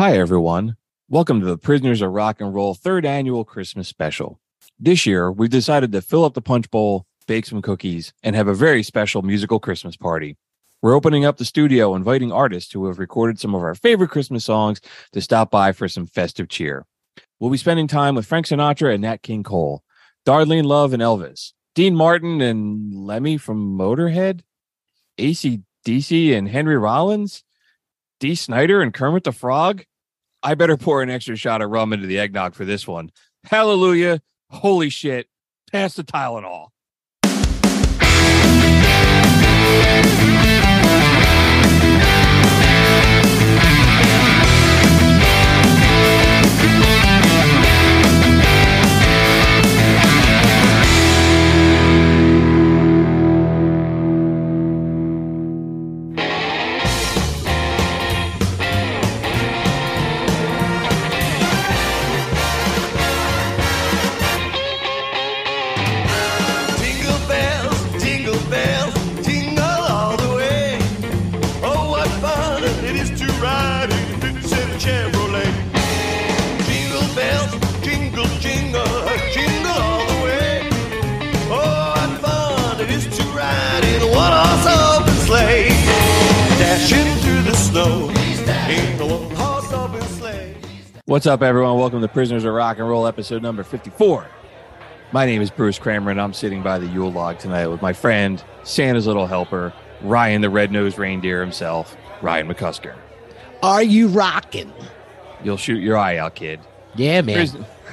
Hi, everyone. Welcome to the Prisoners of Rock and Roll third annual Christmas special. This year, we've decided to fill up the punch bowl, bake some cookies, and have a very special musical Christmas party. We're opening up the studio, inviting artists who have recorded some of our favorite Christmas songs to stop by for some festive cheer. We'll be spending time with Frank Sinatra and Nat King Cole, Darlene Love and Elvis, Dean Martin and Lemmy from Motorhead, AC/DC and Henry Rollins, Dee Snider and Kermit the Frog. I better pour an extra shot of rum into the eggnog for this one. Hallelujah. Holy shit. Pass the Tylenol. Dashing through the snow in a one-horse open sleigh. What's up, everyone? Welcome to Prisoners of Rock and Roll, episode number 54. My name is Bruce Kramer, and I'm sitting by the Yule log tonight with my friend, Santa's little helper, Ryan the red-nosed reindeer himself, Ryan McCusker. Are you rocking? You'll shoot your eye out, kid. Yeah, man.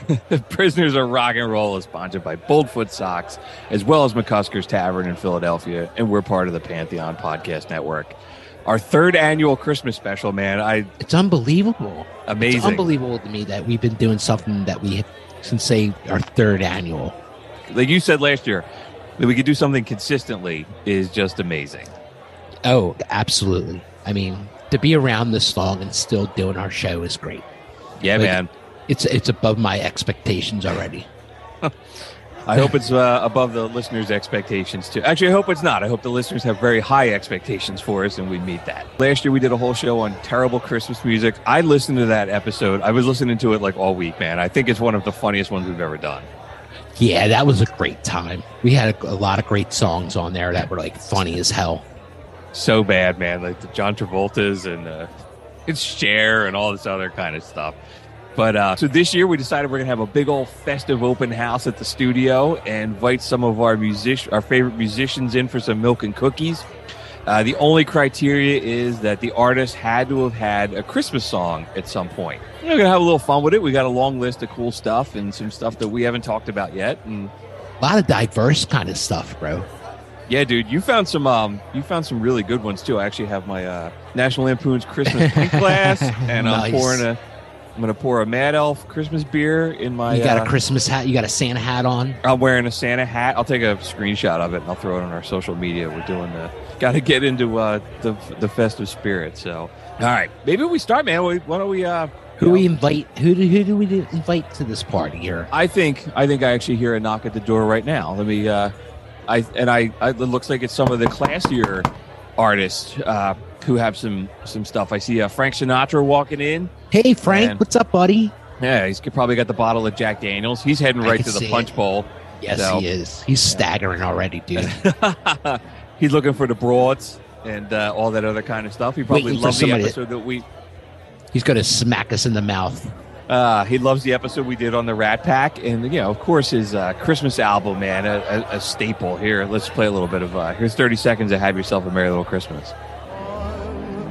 Pris- Prisoners of Rock and Roll is sponsored by Boldfoot Socks, as well as McCusker's Tavern in Philadelphia, and we're part of the Pantheon Podcast Network. Our third annual Christmas special, man. I It's unbelievable. amazing. It's unbelievable to me that we've been doing something that we since say our third annual. like you said last year, that we could do something consistently is just amazing. Oh, absolutely. I mean, to be around this long and still doing our show is great. Yeah, Like- man. It's it's above my expectations already. I hope it's uh, above the listeners' expectations too. Actually, I hope it's not. I hope the listeners have very high expectations for us, and we meet that. Last year, we did a whole show on terrible Christmas music. I listened to that episode. I was listening to it like all week, man. I think it's one of the funniest ones we've ever done. Yeah, that was a great time. We had a, a lot of great songs on there that were like funny as hell. So bad, man. Like the John Travolta's and uh, it's Cher and all this other kind of stuff. But uh, so this year we decided we're gonna have a big old festive open house at the studio and invite some of our music, our favorite musicians in for some milk and cookies. Uh, the only criteria is that the artist had to have had a Christmas song at some point. We're gonna have a little fun with it. We got a long list of cool stuff and some stuff that we haven't talked about yet. And A lot of diverse kind of stuff, bro. yeah, dude, you found some um, you found some really good ones too. I actually have my uh, National Lampoon's Christmas pint glass, and I'm pouring a. I'm gonna pour a Mad Elf Christmas beer in my. You got uh, a Christmas hat. You got a Santa hat on. I'm wearing a Santa hat. I'll take a screenshot of it and I'll throw it on our social media. We're doing the. Got to get into uh, the the festive spirit. So, all right, maybe we start, man. Why why don't we? Uh, Who we invite? Who do, who do we invite to this party here? I think I think I actually hear a knock at the door right now. Let me. Uh, I and I, I. It looks like it's some of the classier artists uh, who have some some stuff. I see uh, Frank Sinatra walking in. Hey, Frank, Man. what's up, buddy? Yeah, he's probably got the bottle of Jack Daniels. He's heading right to the punch it. bowl. Yes, So- he is. He's staggering already, dude. he's looking for the broads and uh, all that other kind of stuff. He probably Waiting for loved the episode that we. He's going to smack us in the mouth. Uh, he loves the episode we did on the Rat Pack, and you know, of course, his uh, Christmas album, man, a, a, a staple. Here, let's play a little bit of. Uh, here's 30 seconds to have yourself a merry little Christmas.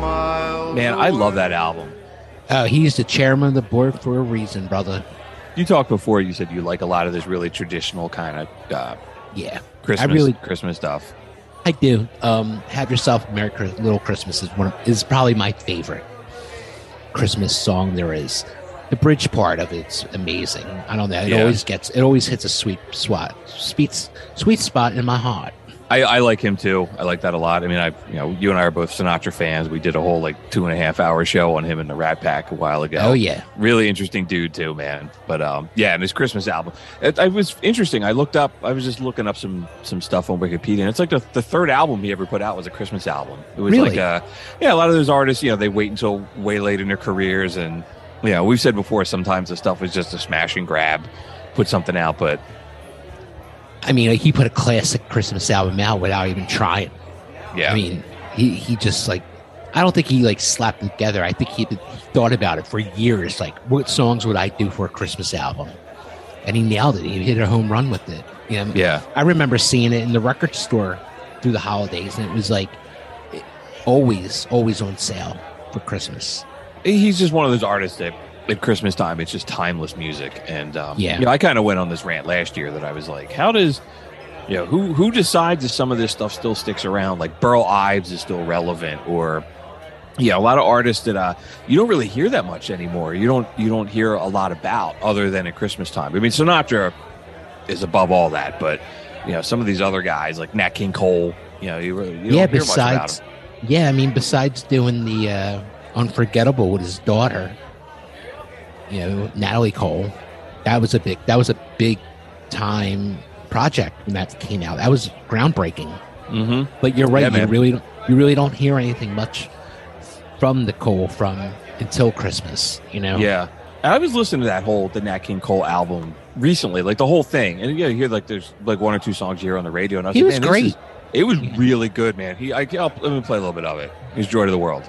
Man, I love that album. Uh, he's the chairman of the board for a reason, brother. You talked before. You said you like a lot of this really traditional kind of uh, Yeah, Christmas, I really, Christmas stuff. I do. Um, have yourself a merry Chris- little Christmas is one of, is probably my favorite Christmas song there is. The bridge part of it's amazing. I don't know. It Yeah. always gets. It always hits a sweet spot. Sweet, sweet spot in my heart. I, I like him too. I like that a lot. I mean, I you know, you and I are both Sinatra fans. We did a whole like two and a half hour show on him in the Rat Pack a while ago. Oh yeah. really interesting dude too, man. But um, yeah, and his Christmas album, it, it was interesting. I looked up, I was just looking up some some stuff on Wikipedia, and it's like the, the third album he ever put out was a Christmas album. It was Really? like, uh, yeah, a lot of those artists, you know, they wait until way late in their careers, and you know, we've said before, sometimes the stuff is just a smash and grab, put something out, but I mean, he put a classic Christmas album out without even trying. yeah, I mean, he he just like. I don't think he like slapped them together. I think he, he thought about it for years. Like, what songs would I do for a Christmas album? And he nailed it. He hit a home run with it. You know, yeah, I remember seeing it in the record store through the holidays, and it was like always, always on sale for Christmas. he's just one of those artists that at Christmas time, it's just timeless music. And um, Yeah. you know, I kind of went on this rant last year that I was like, how does you know who who decides if some of this stuff still sticks around? Like Burl Ives is still relevant, or yeah, a lot of artists that uh you don't really hear that much anymore. You don't you don't hear a lot about other than at Christmas time. I mean, Sinatra is above all that, but you know, some of these other guys like Nat King Cole, you know, you, really- you don't yeah, hear much about besides, yeah, I mean, besides doing the uh, Unforgettable with his daughter, you know, Natalie Cole, that was a big, that was a big time project when that came out. That was groundbreaking. Mm-hmm. But you're right, Yeah, you really, don't, you really don't hear anything much from the Cole from until Christmas. You know, Yeah. And I was listening to that whole the Nat King Cole album recently, like the whole thing. And yeah, you hear like there's like one or two songs you hear on the radio, and I was He like, was great. is- it was really good, man. He, I, I'll, let me play a little bit of it. He's Joy to the World.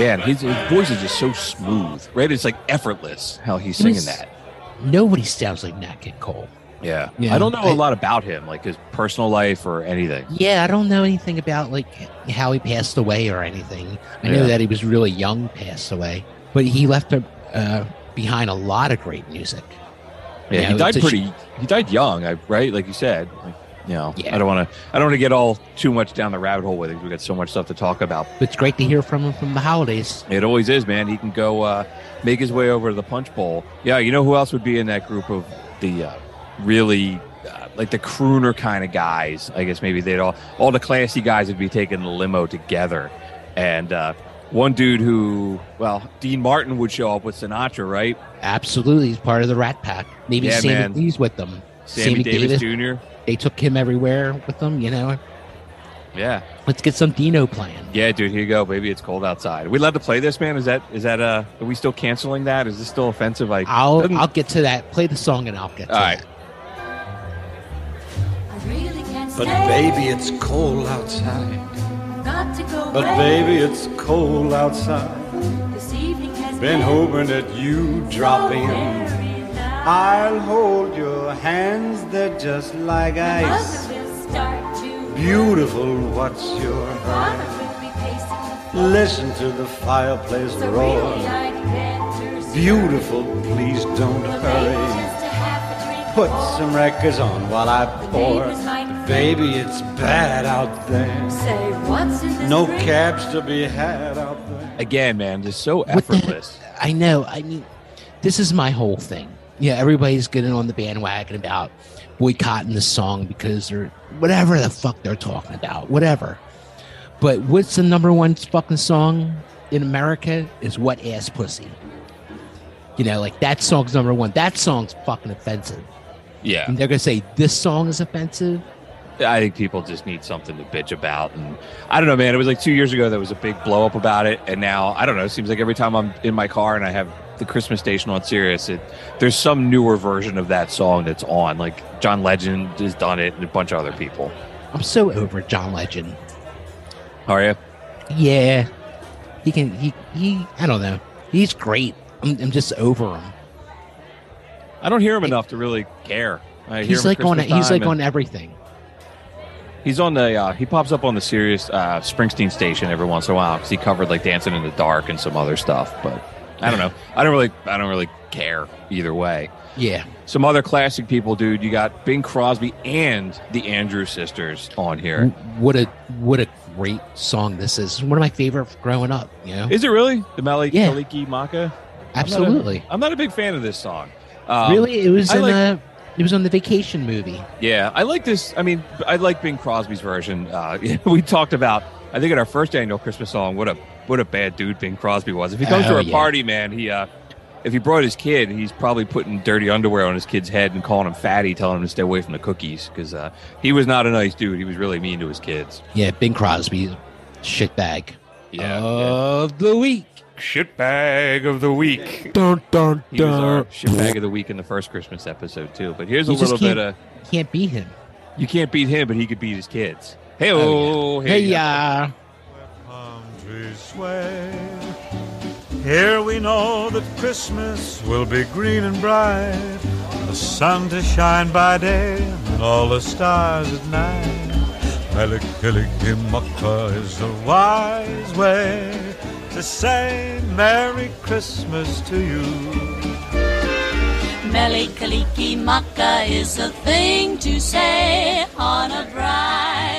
and his, his voice is just so smooth, right? It's like effortless how he's singing that. nobody sounds like Nat King Cole. Yeah. Yeah, I don't know I- a lot about him, like his personal life or anything. Yeah, I don't know anything about like how he passed away or anything. I know Yeah. that he was really young, passed away, but he left uh, behind a lot of great music. Yeah, Yeah, he died a sh- pretty. he died young, right? Like you said. Like, you know, Yeah. I don't want to. I don't want to get all too much down the rabbit hole with it. Because We got so much stuff to talk about. It's great to hear from him from the holidays. It always is, man. He can go uh, make his way over to the punch bowl. Yeah, you know who else would be in that group of the uh, really uh, like the crooner kind of guys? I guess maybe they'd all all the classy guys would be taking the limo together, and uh, one dude who, well, Dean Martin would show up with Sinatra, right? Absolutely, he's part of the Rat Pack. Maybe Yeah, Sammy man. D's with them. Sammy, Davis, Jr. They took him everywhere with them. You know, Yeah, let's get some Dino playing. yeah, dude. Here you go, baby. It's cold outside. Are we allowed to play this, man? Is that is that uh? Are we still canceling that? Is this still offensive? I I'll doesn't- I'll get to that. Play the song and I'll get to All right. that. Really But baby, it's cold outside. Got to go But away. baby, it's cold outside. This evening has Been hoping that you drop in. Very nice. I'll hold your hands, they're just like ice. Start to Beautiful, what's your Father will be pacing the Listen to the fireplace So roar. really I'd better scurry. Beautiful, please don't Well, hurry. just a half a drink Put some records on while I pour. Baby, it's bad out there. Say, what's in this No drink? cabs to be had out there. Again, man, just so effortless. I know. I mean, this is my whole thing. Yeah, everybody's getting on the bandwagon about boycotting the song because they're whatever the fuck they're talking about, whatever. But what's the number one fucking song in America is "Wet Ass Pussy." You know, like that song's number one. That song's fucking offensive, Yeah. and they're gonna say this song is offensive. I think people just need something to bitch about. And I don't know, man. It was like two years ago there was a big blow up about it. And now, I don't know, it seems like every time I'm in my car and I have the Christmas station on Sirius, it, there's some newer version of that song that's on. Like John Legend has done it and a bunch of other people. I'm so over John Legend. Are you? Yeah, he can. He he. I don't know. He's great. I'm, I'm just over him. I don't hear him enough to really care. I He's like on. He's like on everything. He's on the. Uh, he pops up on the Sirius uh, Springsteen station every once in a while because he covered like Dancing in the Dark and some other stuff. But I don't know. I don't really. I don't really care either way. Yeah. Some other classic people, dude. You got Bing Crosby and the Andrews sisters on here. What a what a great song this is. One of my favorite growing up. You know. Is it really the Mali Yeah. Kaliki Maka? Absolutely. I'm not a big fan of this song. Um, really, it was I in like- a. It was on the vacation movie. Yeah, I like this. I mean, I like Bing Crosby's version. Uh, we talked about, I think, in our first annual Christmas song, what a what a bad dude Bing Crosby was. If he comes Oh, to a yeah. party, man, he uh, if he brought his kid, he's probably putting dirty underwear on his kid's head and calling him fatty, telling him to stay away from the cookies because uh, he was not a nice dude. He was really mean to his kids. Yeah, Bing Crosby, shitbag. Yeah, of the week. Shitbag of the week. Dun dun He was our shitbag of the week in the first Christmas episode too. But here's a You just little bit of Can't beat him. you can't beat him, but he could beat his kids. Hey, Oh, Hey, yeah. palm trees sway. Here we know that Christmas will be green and bright, the sun to shine by day and all the stars at night. Mele Kalikimaka is a wise way to say Merry Christmas to you. Mele Kalikimaka is a thing to say on a bright day.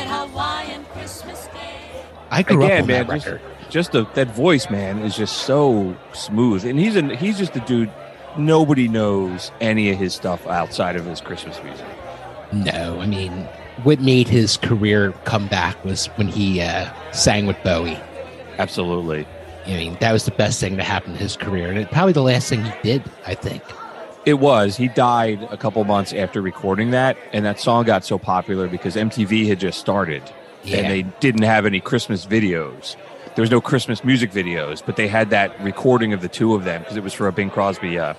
I grew again, up on man, that just, record. just the, that voice, man, is just so smooth, and he's an, he's just a dude. Nobody knows any of his stuff outside of his Christmas music. No, I mean, what made his career come back was when he uh, sang with Bowie. Absolutely, I mean, that was the best thing to happen to his career, and it, probably the last thing he did. I think. it was. He died a couple months after recording that, and that song got so popular because MTV had just started, Yeah. and they didn't have any Christmas videos. There was no Christmas music videos, but they had that recording of the two of them because it was for a Bing Crosby uh,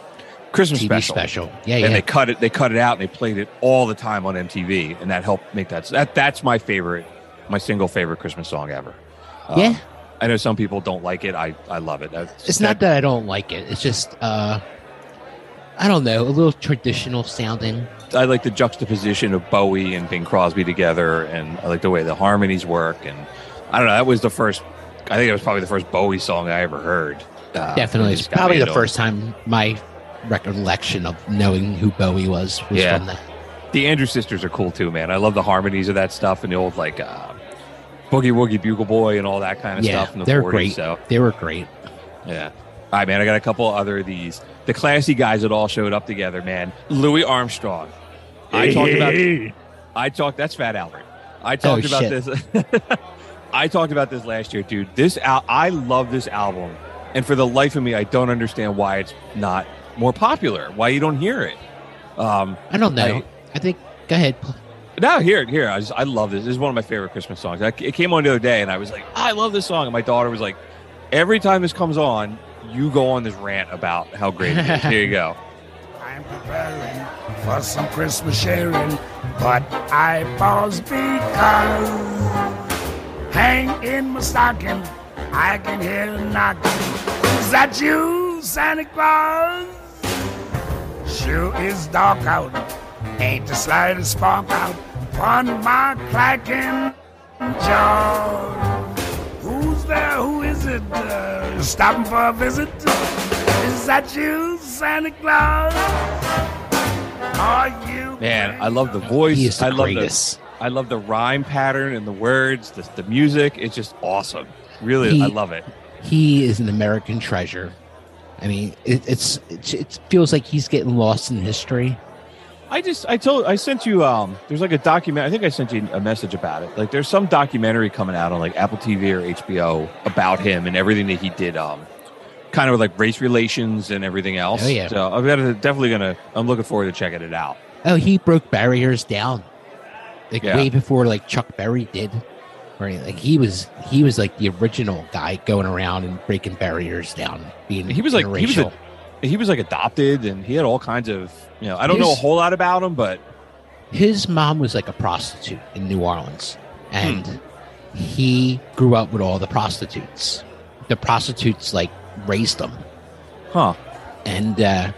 Christmas TV special. special. Yeah, and yeah. they cut it they cut it out and they played it all the time on MTV and that helped make that that that's my favorite my single favorite Christmas song ever. Um, Yeah. I know some people don't like it. I I love it. That's- it's not that I don't like it. It's just, uh, I don't know, a little traditional sounding. I like the juxtaposition of Bowie and Bing Crosby together and I like the way the harmonies work and I don't know, that was the first I think it was probably the first Bowie song I ever heard. Uh, Definitely, it's probably the first time my recollection of knowing who Bowie was was Yeah. from that. The Andrew sisters are cool too, man. I love the harmonies of that stuff and the old like uh, Boogie Woogie Bugle Boy and all that kind of Yeah, stuff in the they're 40s. great. So They were great. Yeah. All right, man. I got a couple other of these. The classy guys that all showed up together, man. Louis Armstrong. I talked about. I talked. That's Fat Albert. I talked Oh, about shit. this. I talked about this last year, dude. This al- I love this album, and for the life of me, I don't understand why it's not more popular. Why you don't hear it? Um, I don't know. I- I, think. Go ahead. no, here, here. I, just, I love this. This is one of my favorite Christmas songs. I, it came on the other day, and I was like, I love this song. And my daughter was like, every time this comes on, you go on this rant about how great it is. Here you go. I'm preparing for some Christmas sharing, but I pause because hang in my stocking, I can hear a knocking. Is that you, Santa Claus? Sure is dark out, ain't the slightest spark out on my clacking jaw. Who's there? Who visit? Uh, stopping for a visit? Is that you, Santa Claus? Are you? Man, I love the voice. He is the I love greatest. the I love the rhyme pattern and the words, the, the music. It's just awesome. Really, He- I love it. He is an American treasure. I mean, it, it's, it's it feels like he's getting lost in history. I just I told I sent you um there's like a document I think I sent you a message about it. Like there's some documentary coming out on like Apple TV or HBO about him and everything that he did um kind of like race relations and everything else. Oh, yeah. So I'm to definitely gonna I'm looking forward to checking it out. Oh, he broke barriers down, like Yeah. way before like Chuck Berry did. Right, like he was he was like the original guy going around and breaking barriers down. Being He was like he was a, he was like adopted and he had all kinds of you know I don't know a whole lot about him but his mom was like a prostitute in New Orleans, and Hmm. he grew up with all the prostitutes. The prostitutes like raised him, huh and uh,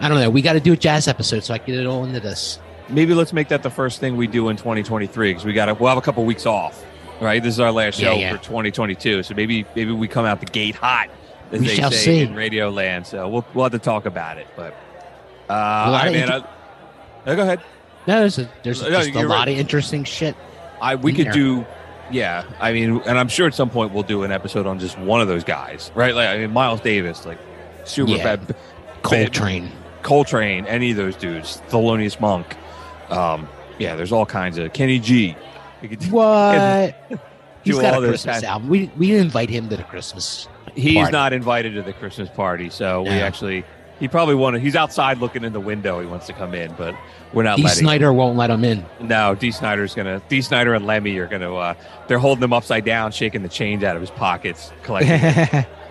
I don't know. We got to do a jazz episode so I can get it all into this. maybe let's make that the first thing we do in 2023 because we got to we'll have a couple weeks off right this is our last Yeah, show yeah. for 2022 so maybe maybe we come out the gate hot as We they shall say see. in radio land so we'll, we'll have to talk about it but uh I mean, I, go ahead No, there's a, there's No, just a lot right. of interesting shit. I we could there. do yeah I mean and I'm sure at some point we'll do an episode on just one of those guys right like I mean Miles Davis like super Yeah. bad Coltrane. Coltrane any of those dudes Thelonious Monk um yeah there's all kinds of Kenny G We could do- What? He's got a Christmas album. We we invite him to the Christmas. He's party. not invited to the Christmas party, so we actually he probably wanted. He's outside looking in the window. He wants to come in, but we're not D. letting. Snider won't let him in. No, Dee Snider's gonna. Dee Snider and Lemmy are gonna. Uh, they're holding him upside down, shaking the change out of his pockets, collecting.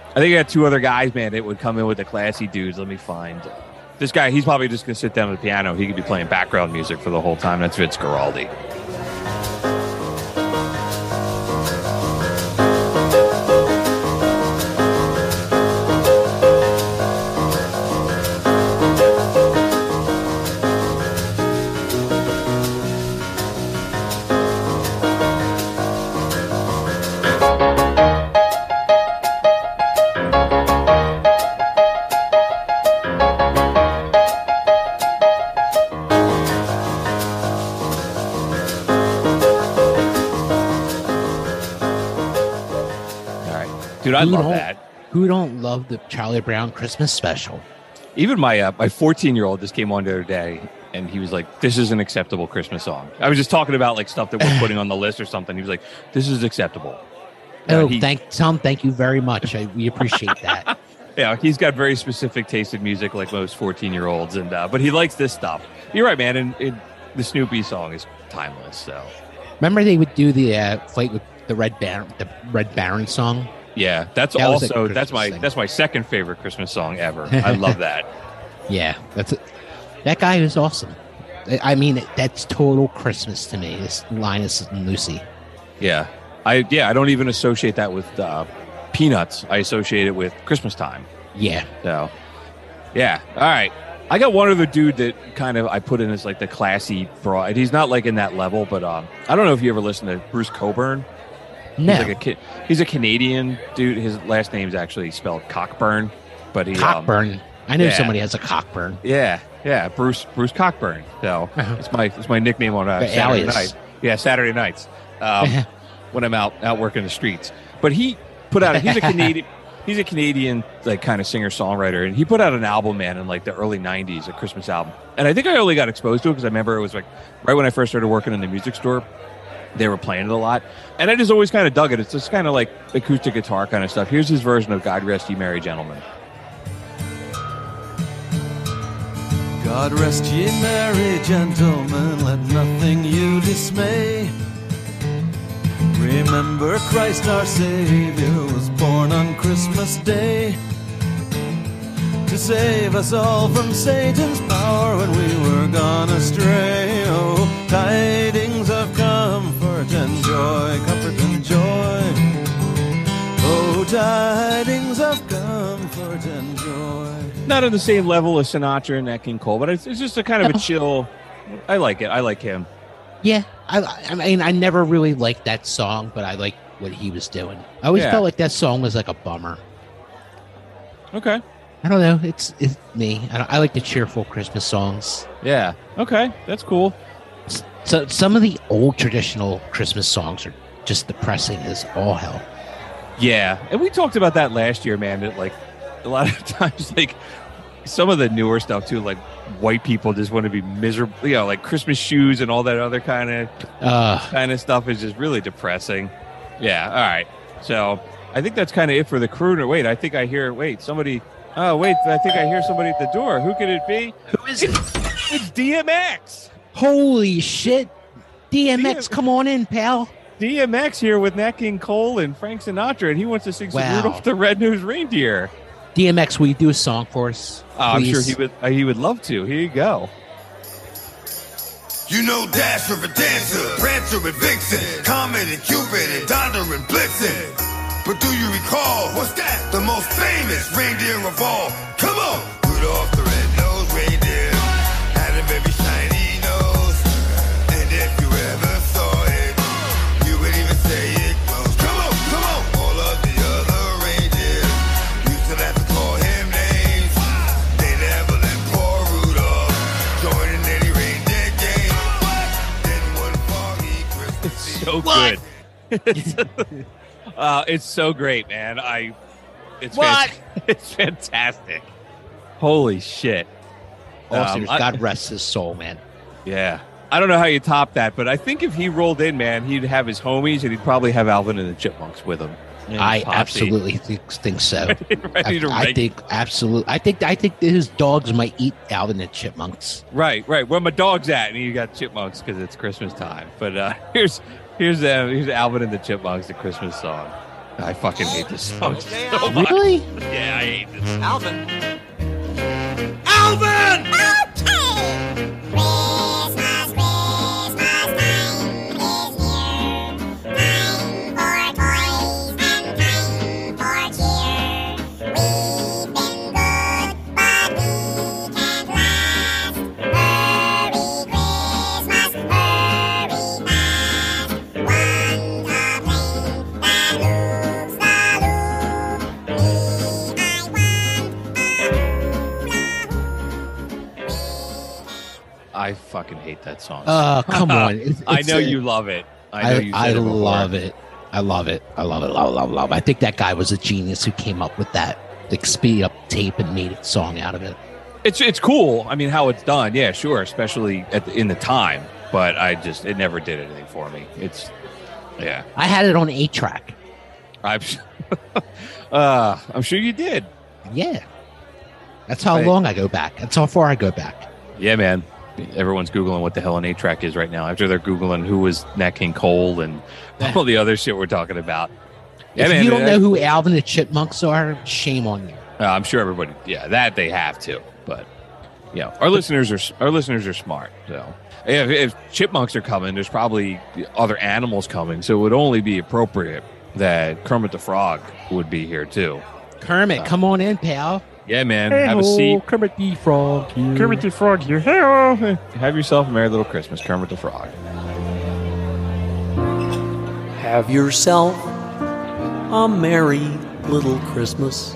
I think I got two other guys, man, that would come in with the classy dudes. Let me find this guy. He's probably just gonna sit down at the piano. He could be playing background music for the whole time. That's Vince Guaraldi. I Who love don't- that. Who don't love the Charlie Brown Christmas special? Even my uh, my 14 year old just came on the other day and he was like, "This is an acceptable Christmas song." I was just talking about like stuff that we're putting on the list or something. He was like, "This is acceptable." Uh, Oh, he- thank Tom. Thank you very much. I, we appreciate that. Yeah, he's got very specific taste in music, like most 14 year olds, and uh, but he likes this stuff. You're right, man. And, and the Snoopy song is timeless. So Remember they would do the uh, fight with the Red Baron, the Red Baron song. Yeah, that's That also that's my thing. that's my second favorite Christmas song ever. I love that. Yeah, that's it. That guy is awesome. I- I mean, that's total Christmas to me. This Linus and Lucy. Yeah, I yeah I don't even associate that with uh, peanuts. I associate it with Christmas time. Yeah, So, yeah. All right. I got one other dude that kind of I put in as like the classy broad. He's not like in that level, but um, I don't know if you ever listened to Bruce Coburn. No, He's like a. He's a Canadian dude. His last name's actually spelled Cockburn, but he um, Cockburn. I know yeah. somebody has a Cockburn. yeah, yeah, Bruce Bruce Cockburn. So Uh-huh. it's my it's my nickname on uh, Saturday night. Yeah, Saturday nights um, when I'm out out working the streets. But he put out. He's a Canadian. He's a Canadian like kind of singer songwriter, and he put out an album, man, in like the early '90s, a Christmas album. And I think I only got exposed to it because I remember it was like right when I first started working in the music store. They were playing it a lot, and I just always kind of dug it. It's just kind of like acoustic guitar kind of stuff. Here's his version of "God Rest Ye Merry Gentlemen." God rest ye merry gentlemen, let nothing you dismay. Remember Christ our Savior was born on Christmas Day to save us all from Satan's power when we were gone astray. Oh, tidings of comfort and joy, comfort and joy. Oh, tidings of comfort and joy. not on the same level as Sinatra and Nat King Cole, but it's, it's just a kind of a chill. I like it. I like him. Yeah, I, I mean, I never really liked that song, but I like what he was doing. I always Yeah. felt like that song was like a bummer. Okay. I don't know. It's it's me. I, don't, I like the cheerful Christmas songs. Yeah. Okay. That's cool. So some of the old traditional Christmas songs are just depressing as all hell. Yeah, and we talked about that last year, man. That like a lot of times, like some of the newer stuff too, like white people just want to be miserable. You know, like Christmas shoes and all that other kind of Uh, kind of stuff is just really depressing. Yeah. All right. So I think that's kind of it for the crooner. Wait, I think I hear. Wait, somebody. Oh, wait, I think I hear somebody at the door. Who could it be? who is it? It's DMX. Holy shit! DMX, DM come on in, pal. DMX here with Nat King Cole and Frank Sinatra, and he wants to sing Wow. Rudolph the Red-Nosed Reindeer. DMX, will you do a song for us? Oh, I'm sure he would. Uh, he would love to. Here you go. You know Dasher and Dancer, Prancer and Vixen, Comet and Cupid and Donner and Blitzen. But do you recall, what's that? The most famous reindeer of all. Come on! Rudolph the red-nosed Christmas Eve- So good. uh, it's so great, man. I. It's What? fant- it's fantastic. Holy shit. Austin, Um, I- God rest his soul, man. Yeah. I don't know how you top that, but I think if he rolled in, man, he'd have his homies and he'd probably have Alvin and the Chipmunks with him. I posse. absolutely think, think so. Ready to I, I think absolutely. I think I think his dogs might eat Alvin and Chipmunks. Right, right. Where my dog's at, and you got chipmunks because it's Christmas time. But uh, here's here's uh, here's Alvin and the Chipmunks, the Christmas song. I fucking hate this song Okay, so much. Really? Yeah, I hate this. Alvin! Alvin! I fucking hate that song. Oh, come on! It's- I know a- you love it. I know I, you. I it love it. I love it. I love it. Love, love, love. I think that guy was a genius who came up with that, like speed up tape and made a song out of it. It's it's cool. I mean, how it's done, yeah, sure, especially at the, in the time. But I just it never did anything for me. It's yeah. I had it on eight track. I'm uh, I'm sure you did. Yeah, that's how Right. long I go back. That's how far I go back. Yeah, man. Everyone's googling what the hell an eight track is right now. After they're googling who was Nat King Cole and all the other shit we're talking about. Yeah, if man, you don't know who Alvin the Chipmunks are, shame on you. Uh, I'm sure everybody, yeah, that they have to. But yeah, our listeners are our listeners are smart. So if, if chipmunks are coming, there's probably other animals coming. So it would only be appropriate that Kermit the Frog would be here too. Kermit, come on in, pal. Yeah, man, have a seat. Kermit the Frog. Here. Kermit the Frog here. Hello. Have yourself a merry little Christmas, Kermit the Frog. Have yourself a merry little Christmas.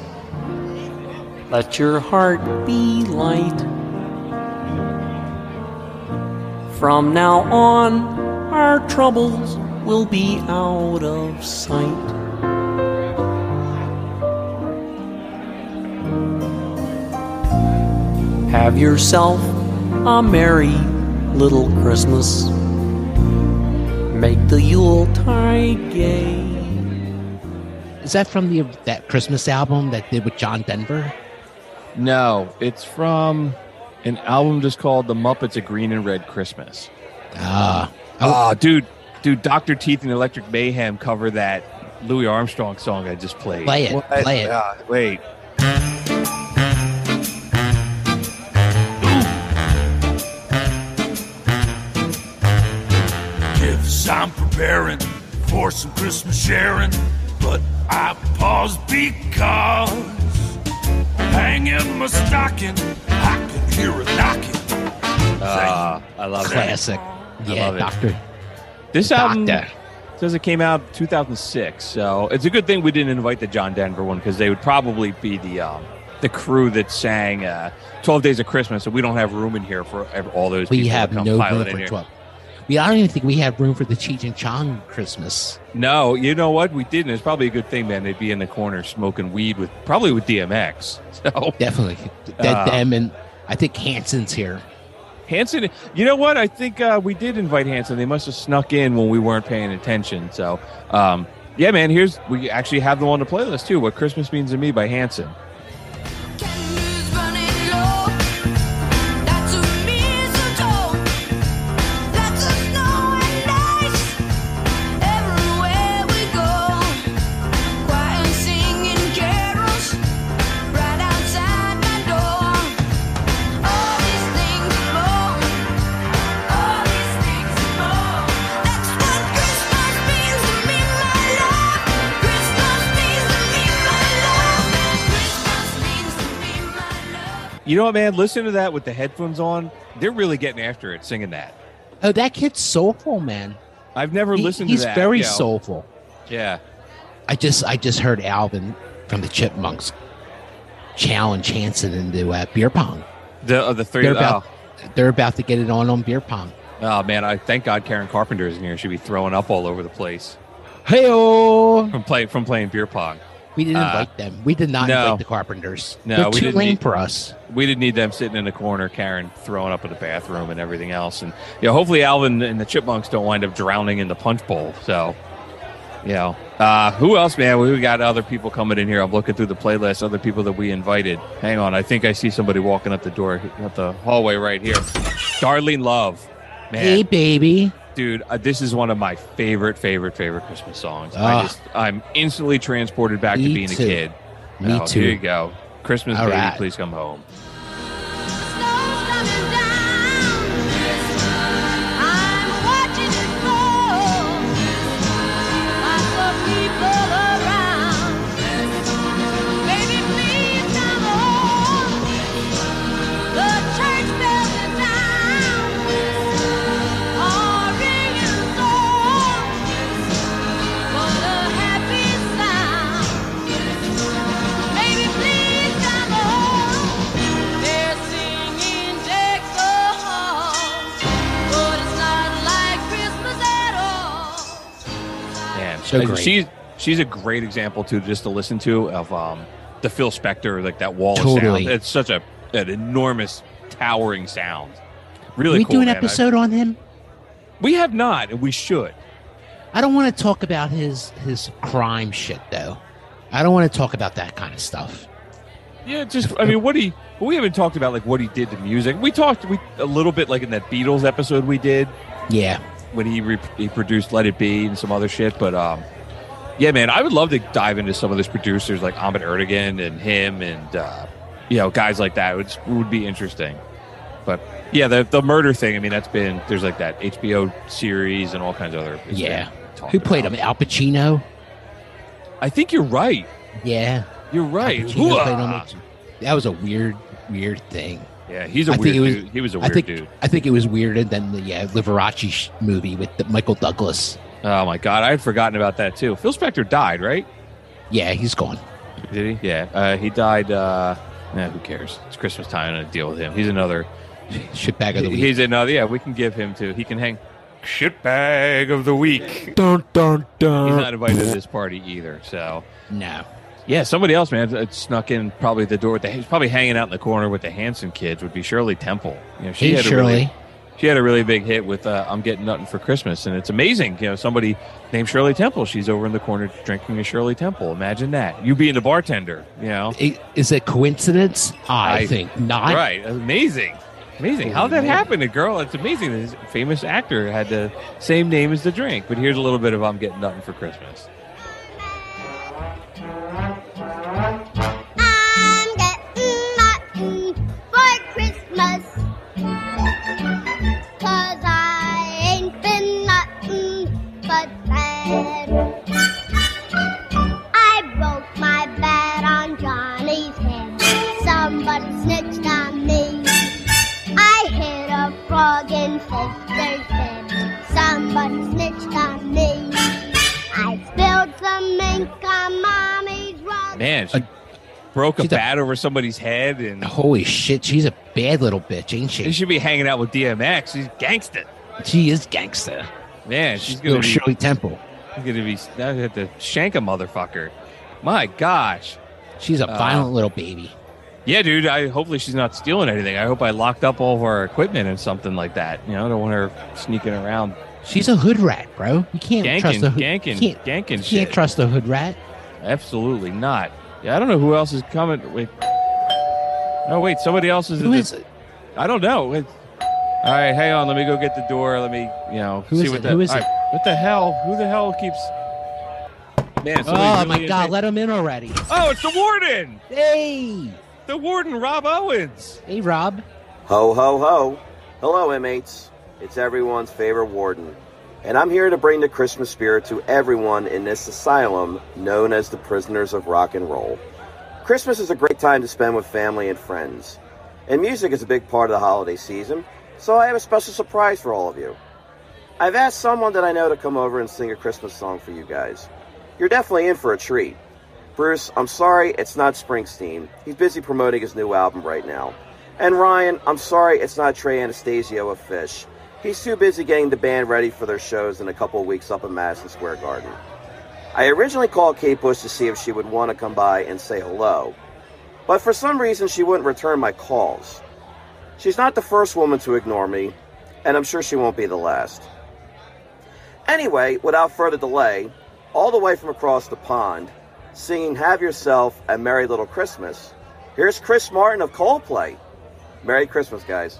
Let your heart be light. From now on, our troubles will be out of sight. Have yourself a merry little Christmas. Make the Yuletide gay. Is that from the that Christmas album that did with John Denver? No, it's from an album just called "The Muppets: A Green and Red Christmas." Ah, Oh, dude, dude, Doctor Teeth and Electric Mayhem cover that Louis Armstrong song I just played. Play it, play it. Ah, wait. I'm preparing for some Christmas sharing, but I pause because hanging my stocking, I can hear a knocking. Uh, I love classic. That. I yeah, Doctor. This This album Doctor. says it came out 2006, so it's a good thing we didn't invite the John Denver one because they would probably be the um, the crew that sang uh, 12 Days of Christmas, so we don't have room in here for all those. We have no room for 12. We I don't even think we have room for the Cheech and Chong Christmas. No, you know what? We didn't. It's probably a good thing, man. They'd be in the corner smoking weed with probably with DMX. So Definitely, that Uh, them and I think Hanson's here. Hanson, you know what? I think uh, we did invite Hanson. They must have snuck in when we weren't paying attention. So, um, yeah, man. Here's we actually have them on the playlist too. What Christmas means to me by Hanson. You know what, man? Listen to that with the headphones on. They're really getting after it, singing that. Oh, that kid's soulful, man. I've never He- listened to that. He's very you know. soulful. Yeah. I just I just heard Alvin from the Chipmunks challenge Hanson into uh, beer pong. The uh, the three. They're Oh, about they're about to get it on on beer pong. oh man, I thank God Karen Carpenter is in here. She'd be throwing up all over the place Hey from play from playing beer pong. We didn't Uh, invite them. We did not no. invite the Carpenters. No, They're we too didn't lame need- for us. We didn't need them sitting in the corner, Karen throwing up in the bathroom and everything else. And you know, hopefully Alvin and the Chipmunks don't wind up drowning in the punch bowl. So, you know, uh, who else, man? We got other people coming in here. I'm looking through the playlist, other people that we invited. Hang on, I think I see somebody walking up the door, up the hallway right here. Darlene Love, man. Hey, baby. dude uh, this is one of my favorite favorite favorite christmas songs i Ah. just i'm instantly transported back to being too. a kid Me Oh, too. here you go christmas All baby right. please come home So great. she's she's a great example too just to listen to of um the phil spector like that wall Totally. of sound it's such a an enormous towering sound really we cool do an man. I- episode on him. we have not and we should I don't want to talk about his his crime shit though. I don't want to talk about that kind of stuff. Yeah, just I mean, what he we haven't talked about like what he did to music. We talked we a little bit like in that Beatles episode we did Yeah. When he re- he produced Let It Be and some other shit. But um, yeah, man, I would love to dive into some of those producers like Ahmet Ertegun and him and uh, you know guys like that. It would, it would be interesting. But yeah, the the murder thing. I mean, that's been there's like that HBO series and all kinds of other. Yeah. Who played about. him? Al Pacino. I think you're right. Yeah. You're right. Al Pacino played him. That was a weird, weird thing. Yeah, he's a I weird think it was- dude. He was a I weird think dude. I think it was weirder than the yeah, Liberace sh- movie with the Michael Douglas. Oh my god, I had forgotten about that too. Phil Spector died, right? Yeah, he's gone. Did he? Yeah, uh, he died. Uh, nah, who cares? It's Christmas time and I deal with him. He's another. Shitbag of the week. He's another. Yeah, we can give him to. He can hang. Shitbag of the week. dun dun dun. He's not invited to this party either. So No. Yeah, somebody else, man, snuck in probably the door. With the, he's probably hanging out in the corner with the Hanson kids. Would be Shirley Temple. You know, she Hey, had a Shirley. really. She had a really big hit with uh, "I'm Getting Nothing for Christmas," and it's amazing. You know, somebody named Shirley Temple. She's over in the corner drinking a Shirley Temple. Imagine that. You being the bartender. You know, Is it coincidence? I, I- think not. right? Amazing, amazing. How that happened? A girl. It's amazing. This famous actor had the same name as the drink. But here's a little bit of "I'm Getting Nothing for Christmas." Somebody snitched on me. I hit a frog in Sister's bed. Somebody snitched on me. Man, she broke a she's a- bat over somebody's head, and Holy shit, she's a bad little bitch, ain't she she? should be hanging out with DMX. She's gangster. She is gangster. Man, she's gonna be, Shirley Temple. she's gonna be. I have to shank a motherfucker. My gosh. She's a Uh, violent little baby. Yeah, dude. I hopefully she's not stealing anything. I hope I locked up all of our equipment and something like that. You know, I don't want her sneaking around, She's a hood rat, bro. You can't trust ganking, a hood. ganking, you can't, ganking you can't shit. trust a hood rat. Absolutely not. Yeah, I don't know who else is coming. Wait. Oh, wait. Somebody else is. Who in is the- it? I don't know. Wait. All right, hang on. Let me go get the door. Let me, you know, Who see is what it? the. Who is all it? right, What the hell? Who the hell keeps? Man, Oh somebody's my god, into- let him in already. Oh, it's the warden. Hey, The warden, Rob Owens. hey, Rob. Ho, ho, ho. Hello, inmates. It's everyone's favorite warden. And I'm here to bring the Christmas spirit to everyone in this asylum known as the Prisoners of Rock and Roll. Christmas is a great time to spend with family and friends. And music is a big part of the holiday season, so I have a special surprise for all of you. I've asked someone that I know to come over and sing a Christmas song for you guys. You're definitely in for a treat. Bruce, I'm sorry it's not Springsteen. He's busy promoting his new album right now. And Ryan, I'm sorry it's not Trey Anastasio of Phish. He's too busy getting the band ready for their shows in a couple weeks up in Madison Square Garden. I originally called Kate Bush to see if she would want to come by and say hello, but for some reason she wouldn't return my calls. She's not the first woman to ignore me, and I'm sure she won't be the last. Anyway, without further delay, all the way from across the pond, singing Have Yourself a Merry Little Christmas, here's Chris Martin of Coldplay. Merry Christmas, guys.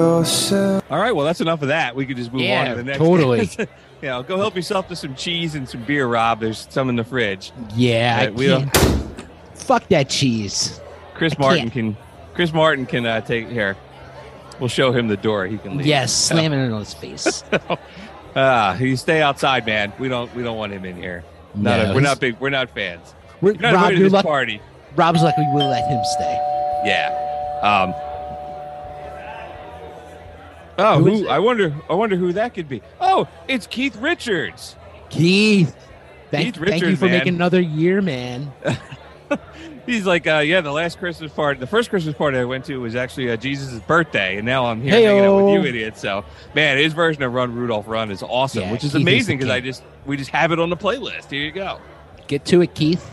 Yourself. All right, well, that's enough of that. We could just move on to the next. totally. you know, go help yourself to some cheese and some beer, Rob. There's some in the fridge. Yeah, I Uh, we don't- can't. Fuck that cheese. Chris I Martin can't. can. Chris Martin can uh, take here. We'll show him the door. He can leave. Yes, slamming it on his face. Ah, you stay outside, man. We don't. We don't want him in here. Not No, a, we're not big. We're not fans. We're, You're not Rob, to you're this luck- party. Rob's lucky we will let him stay. Yeah. Um. Oh, Who? I wonder. I wonder who that could be. Oh, it's Keith Richards. Keith, thank, Keith thank you for man. making another year, man. He's like, uh, yeah, the last Christmas party, the first Christmas party I went to was actually uh, Jesus' birthday, and now I'm here Heyo. hanging out with you idiots. So, man, his version of Run Rudolph Run is awesome, Yeah, which is Keith amazing because I just we just have it on the playlist. Here you go. Get to it, Keith.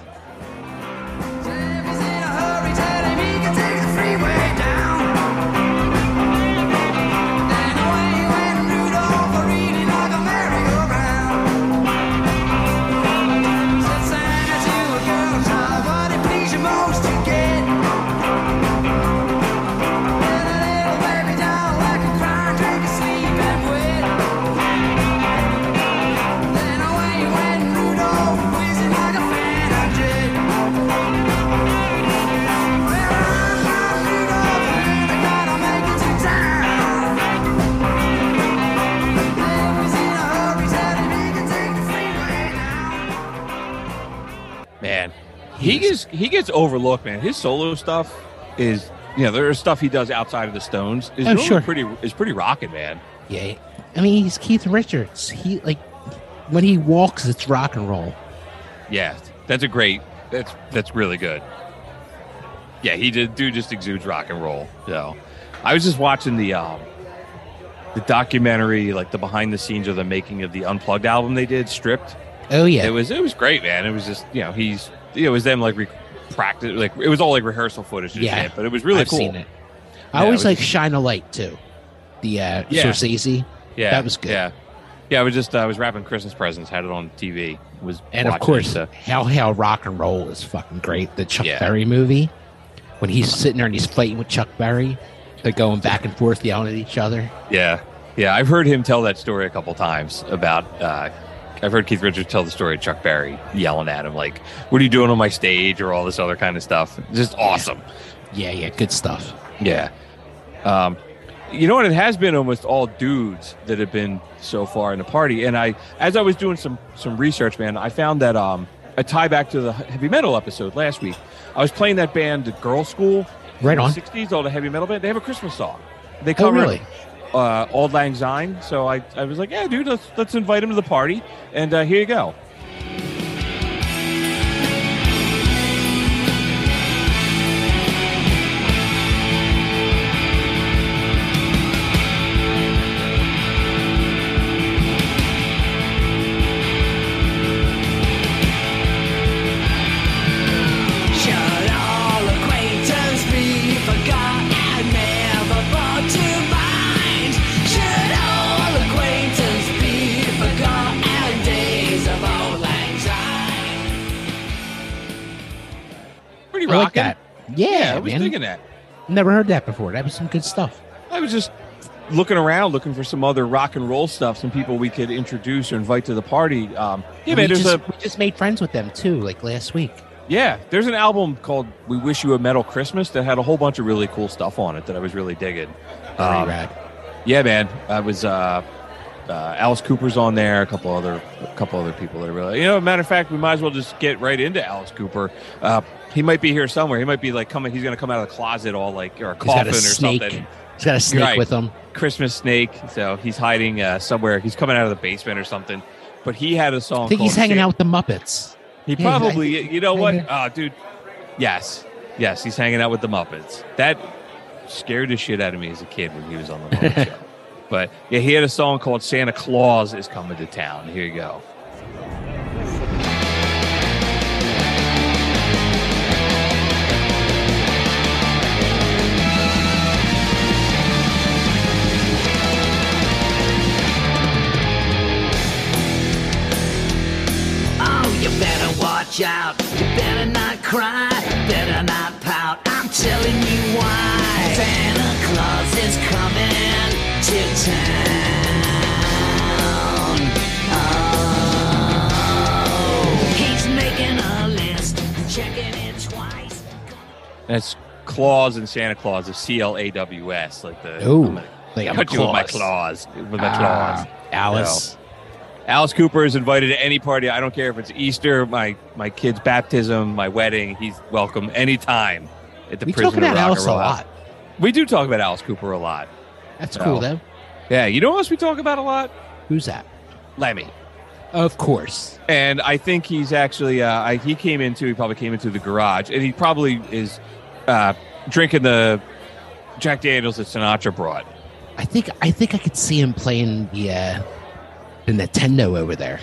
He gets he gets overlooked, man. His solo stuff is, you know, there's stuff he does outside of the Stones is Oh, really sure. pretty is pretty rocking, man. Yeah, I mean he's Keith Richards. He like when he walks, it's rock and roll. Yeah, that's a great. That's that's really good. Yeah, he did dude just exudes rock and roll. So, I was just watching the um the documentary, like the behind the scenes of the making of the Unplugged album they did, Stripped. Oh yeah, It was it was great, man. It was just you know he's it was them like re- practice like it was all like rehearsal footage Yeah, shit, but it was really I've cool. seen it. I Yeah, always it like Shine a Light too. The uh, Yeah. Scorsese, Yeah, that was good. Yeah, yeah. I was just uh, I was wrapping Christmas presents, had it on TV. Was and of course, it, so- How How Rock and Roll is fucking great. The Chuck Yeah. Berry movie when he's sitting there and he's fighting with Chuck Berry, they're going back and forth yelling at each other. Yeah, yeah. I've heard him tell that story a couple times about. Uh, I've heard Keith Richards tell the story of Chuck Berry yelling at him like, "What are you doing on my stage?" or all this other kind of stuff. Just awesome. Yeah, yeah, good stuff. Yeah. Um, you know what? It has been almost all dudes that have been so far in the party. And I, as I was doing some some research, man, I found that um, a tie back to the heavy metal episode last week. I was playing that band, Girlschool, Right on. '60s, all the heavy metal band. They have a Christmas song. They Oh, really? Uh, Auld Lang Syne. So I, I was like, yeah, dude, let's let's invite him to the party. And uh, here you go. Man. digging that. Never heard that before. That was some good stuff. I was just looking around, looking for some other rock and roll stuff, some people we could introduce or invite to the party. Um, yeah, man, we, there's just, a we just made friends with them too, like last week. yeah, there's an album called "We Wish You a Metal Christmas" that had a whole bunch of really cool stuff on it that I was really digging. Um, rad. Yeah, man, I was. Uh, uh, Alice Cooper's on there. A couple other, a couple other people that are really. You know, matter of fact, we might as well just get right into Alice Cooper. Uh, he might be here somewhere. He might be like coming. He's going to come out of the closet all like or a He's got coffin a or snake. something. He's got a snake Right. with him. Christmas snake. So he's hiding uh, somewhere. He's coming out of the basement or something. But he had a song. I think he's hanging out with the Muppets. He Yeah, probably. think- you know what? Oh, dude. Yes, yes. He's hanging out with the Muppets. That scared the shit out of me as a kid when he was on the show. But yeah, he had a song called "Santa Claus is Coming to Town." Here you go. Watch out. You better not cry. Better not pout. I'm telling you why. Santa Claus is coming to town. Oh, he's making a list, checking it twice. That's Claus and Santa Claus, is C L A W S, like the. Ooh, I'm gonna like I'm cut you with my claws. With my Ah, claws. Alice. So, Alice Cooper is invited to any party. I don't care if it's Easter, my my kid's baptism, my wedding. He's welcome anytime at the We Prisoner talk about Alice a lot. We do talk about Alice Cooper a lot. That's So, cool though. Yeah, you know what else we talk about a lot? Who's that? Lemmy. Of course. And I think he's actually uh, I, he came into he probably came into the garage and he probably is uh, drinking the Jack Daniels that Sinatra brought. I think I think I could see him playing the uh, the Nintendo over there.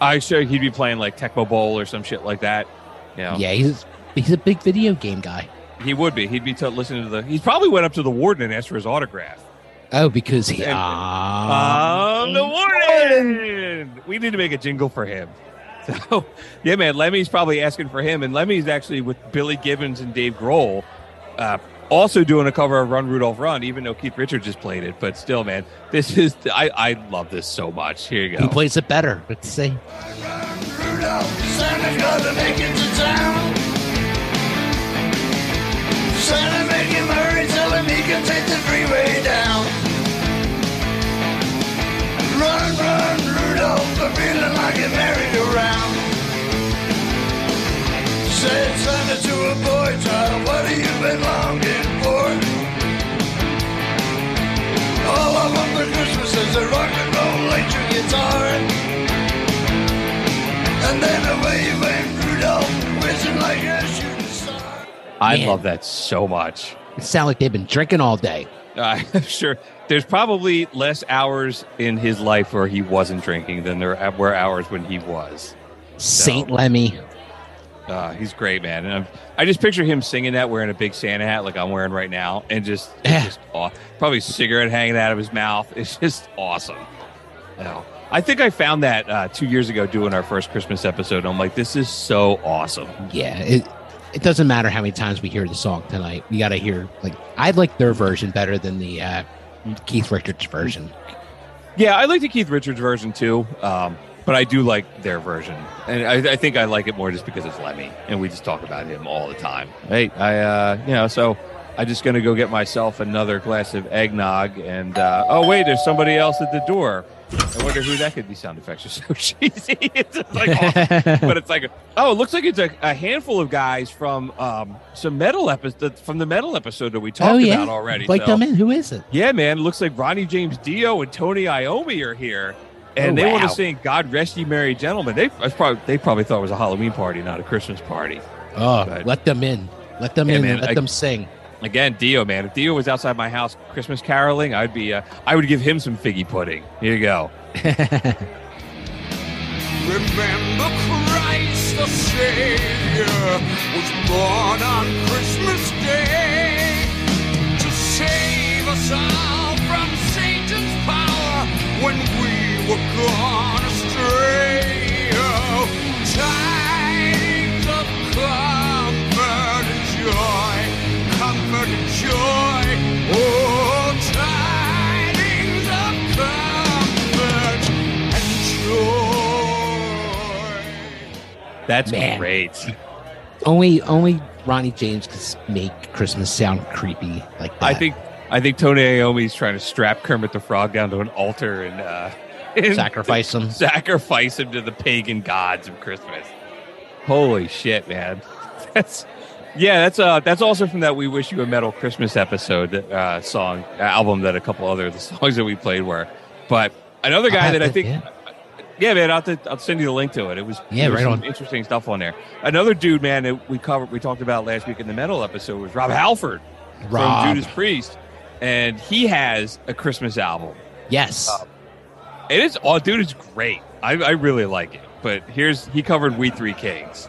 I sure he'd be playing like Tecmo Bowl or some shit like that. Know? Yeah, he's he's a big video game guy. He would be. He'd be t- listening to the. He probably went up to the warden and asked for his autograph. Oh, because he ah Um, the warden. We need to make a jingle for him. So, yeah, man, Lemmy's probably asking for him, and Lemmy's actually with Billy Gibbons and Dave Grohl, uh, also doing a cover of Run Rudolph Run, even though Keith Richards just played it. But still, man, this is I I love this so much. Here you go. who plays it better? Let's see. Santa's gonna make it to town. Santa make him hurry, tell him he can take the freeway down. Run, run, Rudolph, I'm feeling like a merry-go-round. Said Santa to a boy child, what have you been longing for? All I want for Christmas is a rock and roll electric guitar. And then away went Rudolph, whizzing like a shooting star. I Man. love that so much. It sounds like they've been drinking all day. Uh, I'm sure there's probably less hours in his life where he wasn't drinking than there were hours when he was. Saint Lemmy. Uh, he's great, man. And I'm, I just picture him singing that wearing a big Santa hat like I'm wearing right now, and just, just aw- probably cigarette hanging out of his mouth. It's just awesome. Know, I think I found that uh, two years ago doing our first Christmas episode. I'm like, this is so awesome. Yeah, it it doesn't matter how many times we hear the song tonight. We got to hear like I like their version better than the uh, Keith Richards version. Yeah, I like the Keith Richards version too, um, but I do like their version, and I, I think I like it more just because it's Lemmy, and we just talk about him all the time. Hey, I, uh, you know, so I'm just gonna go get myself another glass of eggnog. And uh, oh wait, there's somebody else at the door. I wonder who that could be. Sound effects are so cheesy. it's like, oh, but it's like, oh, it looks like it's a, a handful of guys from um, some metal episode from the metal episode that we talked oh yeah, about already. Like So- them in. Who is it? yeah, man. It looks like Ronnie James Dio and Tony Iommi are here. And Oh, they want wow. to sing "God Rest Ye Merry Gentlemen." They that's probably they probably thought it was a Halloween party, not a Christmas party. Oh, But- let them in. Let them Yeah, in. man, let I- them sing. Again, Dio, man. If Dio was outside my house Christmas caroling, I'd be uh, I would give him some figgy pudding. Here you go. Remember Christ the Savior was born on Christmas Day to save us all That's Man. great. Only, only Ronnie James could make Christmas sound creepy like that. I think I think Tony Iommi's trying to strap Kermit the Frog down to an altar and, uh, and sacrifice them. sacrifice him to the pagan gods of Christmas. Holy shit, man! That's yeah, that's uh that's also from that "We Wish You a Metal Christmas" episode uh, song album that a couple other the songs that we played were. But another guy that I think yeah. Yeah, man, I'll, have to- I'll send you the link to it. It was Yeah, right some on. interesting stuff on there. Another dude, man, that we covered, we talked about last week in the metal episode was Rob Halford Rob. from Judas Priest, and he has a Christmas album. Yes. Um, it is, oh, dude, it's great. I, I really like it. But here's he covered "We Three Kings."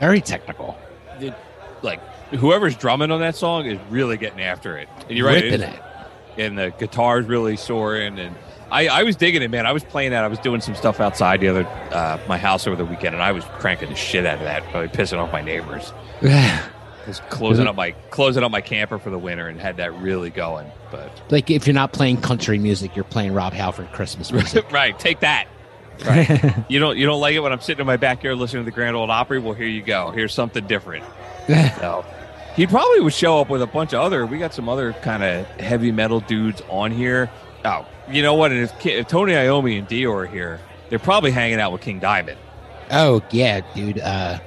Very technical. It- like whoever's drumming on that song is really getting after it. And you're right, Ripping is- it. and the guitar's really soaring. And I, I was digging it, man. I was playing that. I was doing some stuff outside the other uh, my house over the weekend, and I was cranking the shit out of that, probably pissing off my neighbors. Yeah. Just closing up my closing up my camper for the winter and had that really going. But like if you're not playing country music, you're playing Rob Halford Christmas music. right, take that. Right. you don't you don't like it when I'm sitting in my backyard listening to the Grand Old Opry? Well, here you go. Here's something different. So he probably would show up with a bunch of other. We got some other kind of heavy metal dudes on here. Oh, you know what? And if, if Tony Iommi and Dio are here, they're probably hanging out with King Diamond. oh yeah, dude. Uh,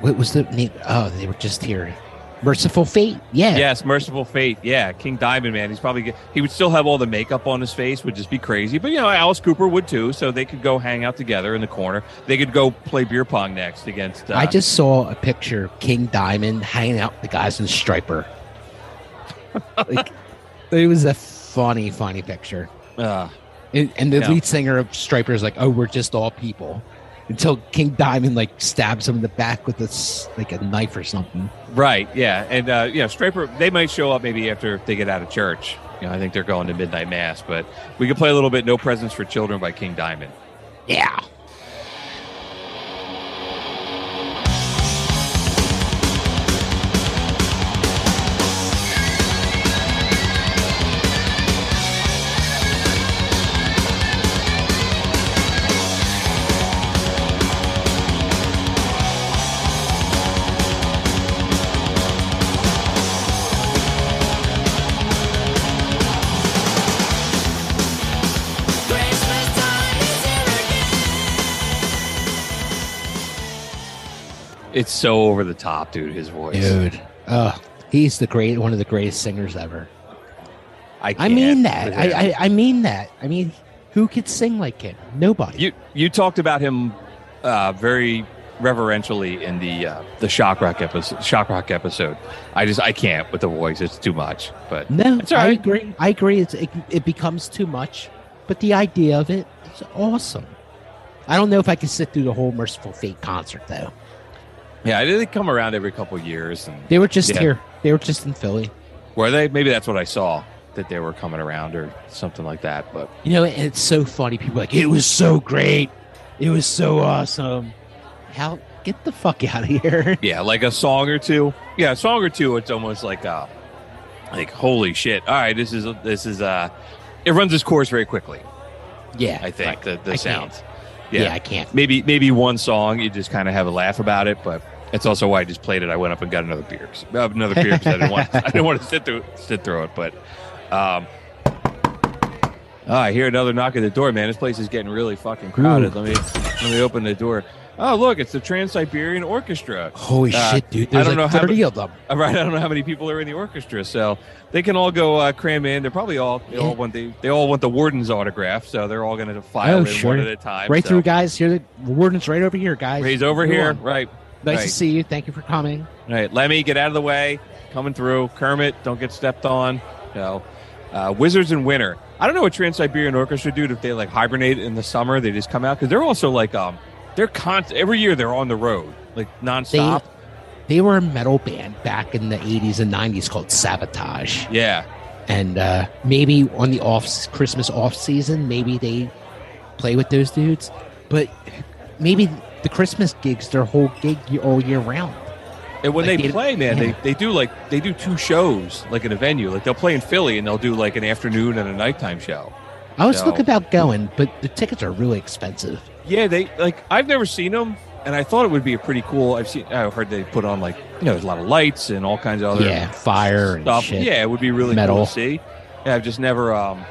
what was the name? Oh, they were just here. Mercyful Fate. Yeah. Yes, Mercyful Fate. Yeah, King Diamond, man. He's probably get- he would still have all the makeup on his face, would just be crazy. But you know, Alice Cooper would too. So they could go hang out together in the corner. They could go play beer pong next against. Uh, I just saw a picture of King Diamond hanging out with the guys in Stryper. like, it was a funny, funny picture. Uh, And, and the Yeah. lead singer of Stryper is like, "Oh, we're just all people." Until King Diamond like stabs him in the back with this like a knife or something. Right. Yeah. And uh, yeah, Stryper. They might show up maybe after they get out of church. You know, I think they're going to midnight mass. But we could play a little bit "No Presents for Children" by King Diamond. Yeah. It's so over the top, dude. His voice, Dude. Oh, he's the great one of the greatest singers ever. I, I mean that. I. I I mean that. I mean, who could sing like him? Nobody. You you talked about him uh, very reverentially in the uh, the shock rock episode. Shock rock episode. I just I can't with the voice. It's too much. But No, it's all I agree. I agree. It's, it, it becomes too much, but the idea of it is awesome. I don't know if I can sit through the whole Mercyful Fate concert though. Yeah, they come around every couple years. And They were just Yeah. here. They were just in Philly. Were they? Maybe that's what I saw that they were coming around or something like that. But You know, it's so funny. People are like, it was so great. It was so awesome. How get the fuck out of here. yeah, like a song or two. Yeah, a song or two. It's almost like uh, like holy shit. All right, this is this is uh, it runs its course very quickly. Yeah, I think the the I sound. can't. Yeah, I can't. Maybe maybe one song you just kind of have a laugh about it, but it's also why I just played it. I went up and got another beer, uh, another beer because I didn't want I didn't want to sit through sit through it. But um, oh, I hear another knock at the door, man. This place is getting really fucking crowded. Ooh. Let me let me open the door. Oh, look, it's the Trans Siberian Orchestra. Holy Uh, shit, dude. I don't like know how 30 many- of them. Right, I don't know how many people are in the orchestra, so they can all go uh, cram in. They're probably all they all want the they all want the warden's autograph, so they're all going to file Oh, in sure. one at a time. Right so. through, guys. Here, the warden's right over here, guys. He's over Go here, on. right? Nice right. to see you. Thank you for coming. Right, Lemmy, get out of the way. Coming through. Kermit, don't get stepped on. No. Uh, Wizards in winter. I don't know what Trans Siberian Orchestra do if they like hibernate in the summer. They just come out because they're also like um they're con every year they're on the road like nonstop. they were a metal band back in the 80s and 90s called Savatage. yeah, And uh, maybe on the off Christmas off season, maybe they play with those dudes. But maybe the Christmas gigs, their whole gig all year round. and when Like, they they- play, man, yeah. they they do like they do two shows like in a venue. Like they'll play in Philly and they'll do like an afternoon and a nighttime show. I was So- thinking about going, but the tickets are really expensive. Yeah, they like I've never seen them, and I thought it would be a pretty cool. I've seen, I heard they put on like you know, there's a lot of lights and all kinds of other Yeah, fire and stuff. shit. Yeah, it would be really Metal. cool to see. Yeah, I've just never. um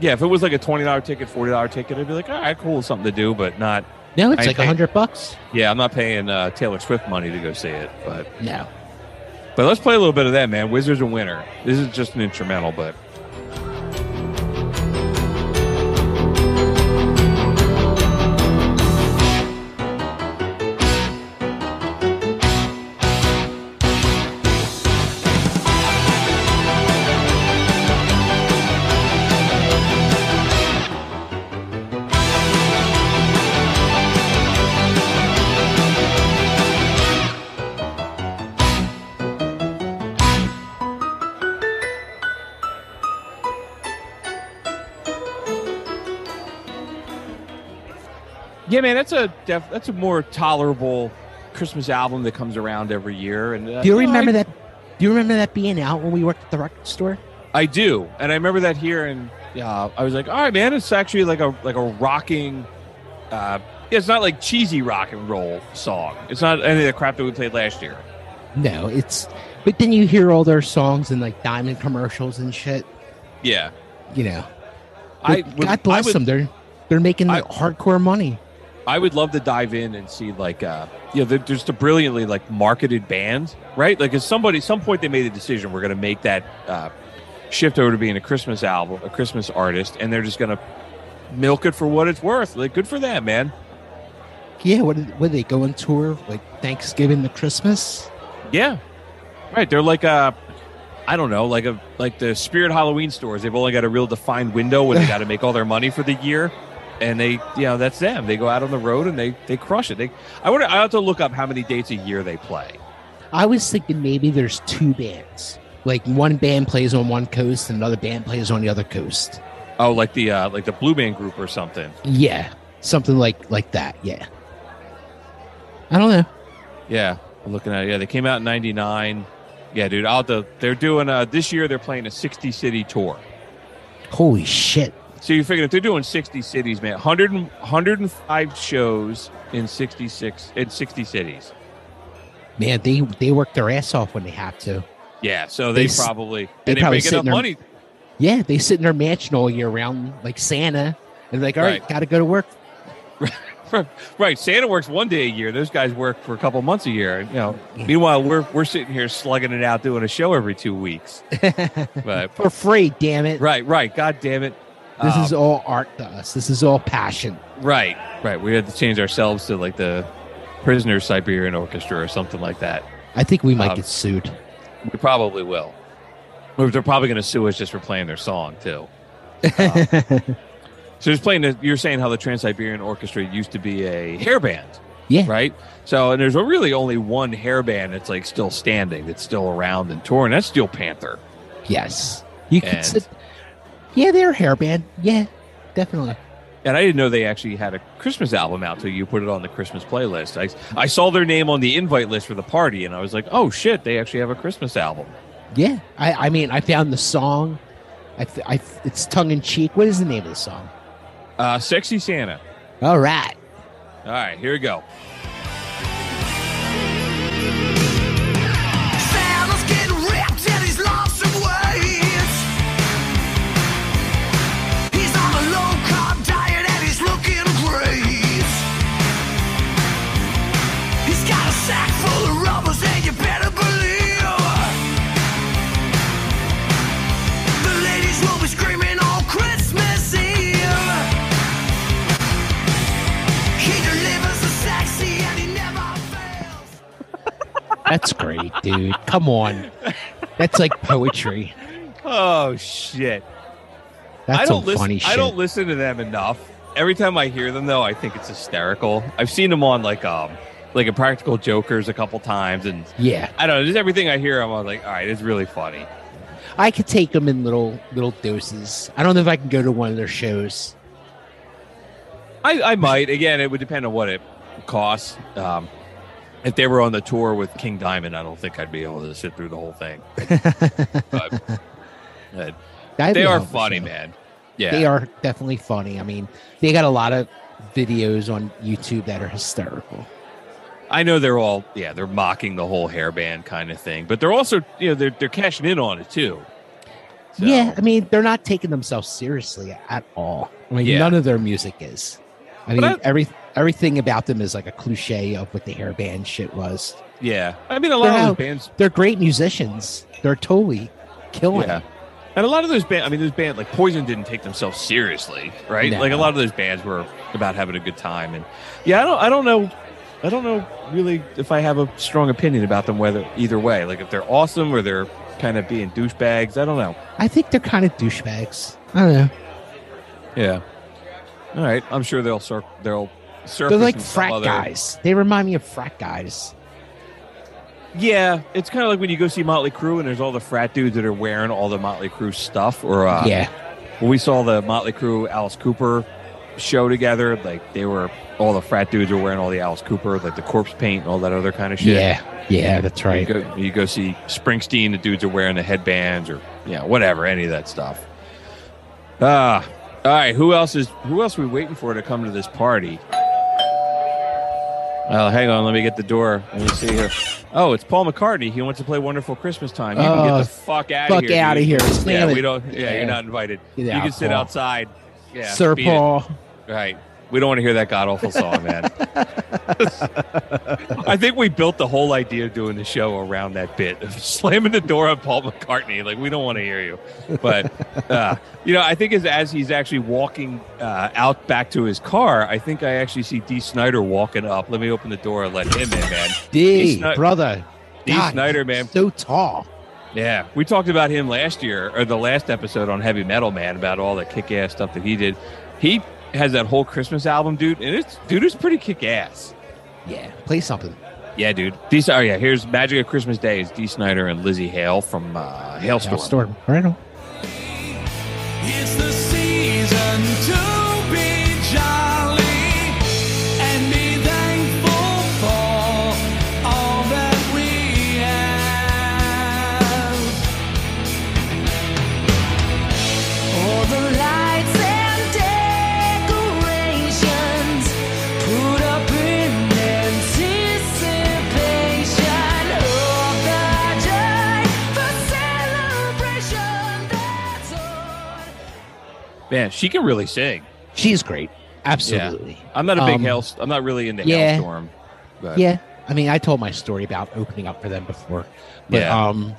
Yeah, if it was like a twenty dollar ticket, forty dollar ticket, I'd be like, all right, cool, something to do, but not. No, it's I like a hundred bucks. Yeah, I'm not paying uh, Taylor Swift money to go see it, but No. but let's play a little bit of that, man. Wizards of Winter. This is just an instrumental, but yeah, man, that's a def- that's a more tolerable Christmas album that comes around every year. And uh, Do you know, remember I- that? Do you remember that being out when we worked at the record store? I do, and I remember that here, and uh, I was like, "All right, man, it's actually like a like a rocking. Uh, yeah, it's not like cheesy rock and roll song. It's not any of the crap that we played last year. No, it's. But then you hear all their songs in like diamond commercials and shit. Yeah, You know, I would- God bless I would- them. They're they're making I- hardcore money. I would love to dive in and see like uh you know there- there's the brilliantly like marketed band right? Like at somebody some point they made a decision we're going to make that uh shift over to being a Christmas album a Christmas artist and they're just going to milk it for what it's worth. Like good for them man. Yeah, what what they go on tour like Thanksgiving to Christmas? yeah. Right they're like a I don't know like a like the Spirit Halloween stores they've only got a real defined window where they got to make all their money for the year and they you know that's them they go out on the road and they they crush it they I wonder I have to look up how many dates a year they play I was thinking maybe there's two bands. Like one band plays on one coast and another band plays on the other coast. Oh, like the uh, like the Blue Man Group or something. Yeah, something like like that. Yeah. I don't know. Yeah, I'm looking at it. Yeah, they came out in '99. Yeah, dude. I'll have they're doing uh, this year. They're playing a 60 city tour. Holy shit! So you figure if they're doing 60 cities, man, 100 105 shows in 66 in 60 cities. Man, they they work their ass off when they have to. Yeah, so they, They probably they they probably make enough their- money. Yeah, they sit in their mansion all year round like Santa, and like, all right, Right. got to go to work. right, Santa works one day a year. Those guys work for a couple months a year. You know, meanwhile we're we're sitting here slugging it out, doing a show every two weeks. but For free, damn it! right, right. God damn it. This Um, is all art to us. This is all passion. Right, right. We had to change ourselves to like the Prisoner Siberian Orchestra or something like that. I think we might Um, get sued. We probably will. They're probably going to sue us just for playing their song too. Uh, so just playing. The, you're saying how the Trans Siberian Orchestra used to be a hair band. Yeah. Right. So, and there's really only one hair band that's like still standing, that's still around and touring. That's Steel Panther. Yes. You could And- sit. Yeah, they're a hair band. Yeah, definitely. And I didn't know they actually had a Christmas album out till you put it on the Christmas playlist. I, I saw their name on the invite list for the party, and I was like, oh shit, they actually have a Christmas album. Yeah. I, I mean, I found the song. I, I it's tongue in cheek. What is the name of the song? Uh, Sexy Santa. All right. All right, here we go. That's great, dude. Come on. That's like poetry. Oh shit! That's I don't some listen. funny I don't listen to them enough. Every time I hear them, though, I think it's hysterical. I've seen them on like um like a Practical Jokers a couple times, and Yeah. I don't know. Just everything I hear, I'm like, all right, it's really funny. I could take them in little little doses. I don't know if I can go to one of their shows. I, I might. Again, it would depend on what it costs. Um, if they were on the tour with King Diamond, I don't think I'd be able to sit through the whole thing. but, uh, but they are hell of a funny, show. man. Yeah, They are definitely funny. I mean, they got a lot of videos on YouTube that are hysterical. I know they're all yeah, they're mocking the whole hairband kind of thing, but they're also you know they're they're cashing in on it too. So, Yeah, I mean, they're not taking themselves seriously at all. I mean, Yeah. none of their music is. I mean, I- every everything about them is like a cliche of what the hairband shit was. yeah. I mean, a lot They're of those bands. They're great musicians. They're totally killing. Yeah. it. And a lot of those bands, I mean, those bands like Poison didn't take themselves seriously, right? No. Like a lot of those bands were about having a good time, and yeah, I don't, I don't know, I don't know really if I have a strong opinion about them whether either way, like if they're awesome or they're kind of being douchebags. I don't know. I think they're kind of douchebags. I don't know. Yeah. All right, I'm sure they'll cir- they'll surface. They're like frat other- guys. They remind me of frat guys. Yeah, it's kind of like when you go see Motley Crue and there's all the frat dudes that are wearing all the Motley Crue stuff. Or uh, Yeah. when we saw the Motley Crue Alice Cooper show together, like they were all the frat dudes were wearing all the Alice Cooper, like the corpse paint and all that other kind of shit. Yeah. Yeah, that's You right. go, you go see Springsteen, the dudes are wearing the headbands or yeah, whatever, any of that stuff. Ah, all right. Who else is who else are we waiting for to come to this party? Oh, hang on. Let me get the door. Let me see here. Oh, it's Paul McCartney. He wants to play "Wonderful Christmas Time." You can Oh, get the oh, fuck out fuck of here. outta dude. here. Yeah, Slam we don't. Yeah, Yeah. you're not invited. Get you out, can sit Paul. outside. Yeah, Sir beat it. Paul. Right. We don't want to hear that god awful song, man. I think we built the whole idea of doing the show around that bit of slamming the door on Paul McCartney. Like we don't want to hear you, but uh, you know, I think as as he's actually walking uh, out back to his car, I think I actually see Dee Snider walking up. Let me open the door and let him in, man. Dee, Sni- brother. Dee. God, Snider, man. So tall. Yeah, we talked about him last year or the last episode on Heavy Metal Man about all the kick ass stuff that he did. He has that whole Christmas album, dude, and it's dude is pretty kick ass. Yeah. Play something. Yeah, dude. Dee. Oh yeah, here's Magic of Christmas Day is Dee Snider and Lzzy Hale from uh, Halestorm. Storm. Right on. It's the season to be jolly Man, she can really sing. She's great. Absolutely. Yeah. I'm not a big Um. I'm not really into yeah. Halestorm. But Yeah. I mean, I told my story about opening up for them before. But Yeah. um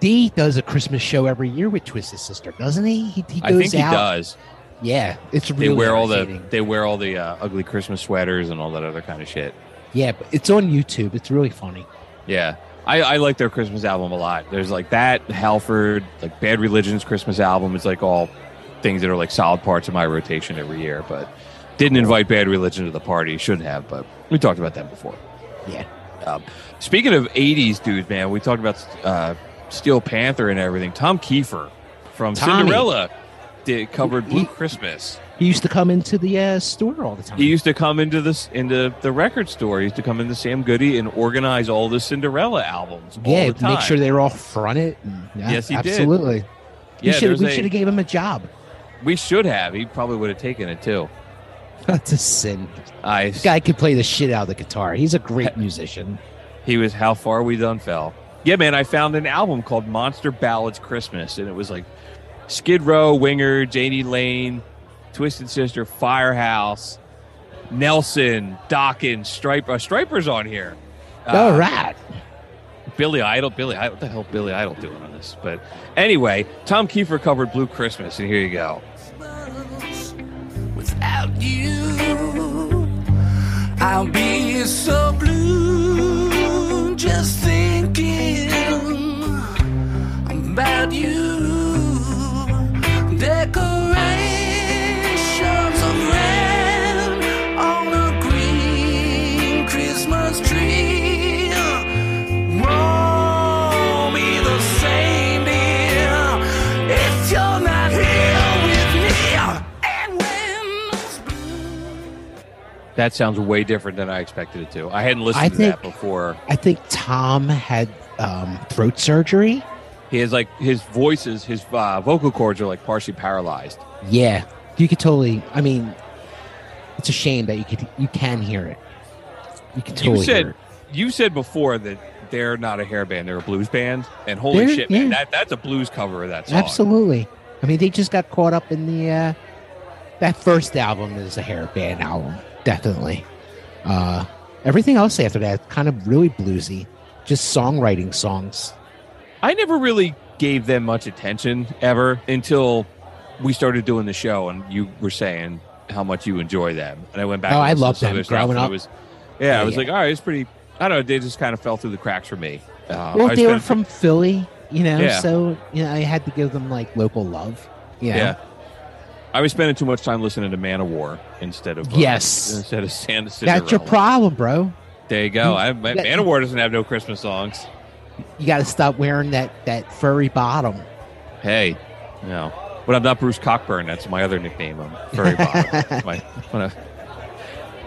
Dee does a Christmas show every year with Twisted Sister, doesn't he? He, he I think he out. does. Yeah, it's really They wear all the they wear all the uh, ugly Christmas sweaters and all that other kind of shit. Yeah, but it's on YouTube. It's really funny. Yeah. I, I like their Christmas album a lot. There's like that, Halford, like Bad Religion's Christmas album. It's like all things that are like solid parts of my rotation every year. But Didn't invite Bad Religion to the party. Shouldn't have, but we talked about that before. Yeah. Um, speaking of '80s dudes, man, we talked about uh, Steel Panther and everything. Tom Keifer from Tommy. Cinderella did covered Blue He- Christmas. He used to come into the uh, store all the time. He used to come into this into the record store. He used to come into Sam Goody and organize all the Cinderella albums. all yeah, the time. make sure they were all fronted. yeah, Yes, he did. absolutely. Yeah, we should there's we a- should have gave him a job. We should have. He probably would have taken it too. That's a sin. I The guy could play the shit out of the guitar. He's a great musician. He was how far we done fell. Yeah, man, I found an album called Monster Ballads Christmas, and it was like Skid Row, Winger, Jani Lane, Twisted Sister, Firehouse, Nelson, Dokken, Stryper. Stryper's on here. All Uh, right. Billy Idol. Billy Idol. What the hell Billy Idol doing on this? But anyway, Tom Keifer covered Blue Christmas, and here you go. without you. I'll be so blue just thinking about you. Decorations That sounds way different than I expected it to. I hadn't listened I to that before. I think Tom had um, throat surgery. He has like his voices, his uh, vocal cords are like partially paralyzed. Yeah, you could totally. I mean, it's a shame that you could you can hear it. You can totally you said hear it. you said before that they're not a hair band; they're a blues band. And holy They're- shit, man, yeah. that that's a blues cover of that song. Absolutely. I mean, they just got caught up in the uh, that first album is a hair band album, definitely. Uh, everything else after that kind of really bluesy, just songwriting songs. I never really gave them much attention ever until we started doing the show, and you were saying how much you enjoy them, and I went back. Oh, I loved them growing up. Was, yeah, Yeah, I was yeah. like, all right, it's pretty. I don't know. They just kind of fell through the cracks for me. Uh, well, I they were from Philly, you know, Yeah. so you know I had to give them like local love. You know? Yeah. I was spending too much time listening to Manowar instead of uh, Yes. instead of Santa that's your problem, bro. There you go. You- I, my, Manowar doesn't have no Christmas songs. You got to stop wearing that that furry bottom. Hey, no. But I'm not Bruce Cockburn. That's my other nickname. I'm Furry Bottom. my,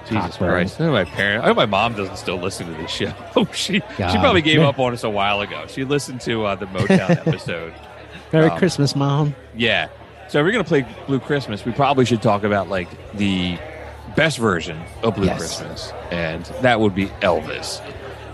Jesus Cockburn. Christ. I my parent. I hope my mom doesn't still listen to this show. Oh, she she probably gave up on us a while ago. She listened to uh, the Motown episode. Merry Um, Christmas, mom. Yeah. So if we're gonna play Blue Christmas, we probably should talk about like the best version of Blue Yes. Christmas, and that would be Elvis.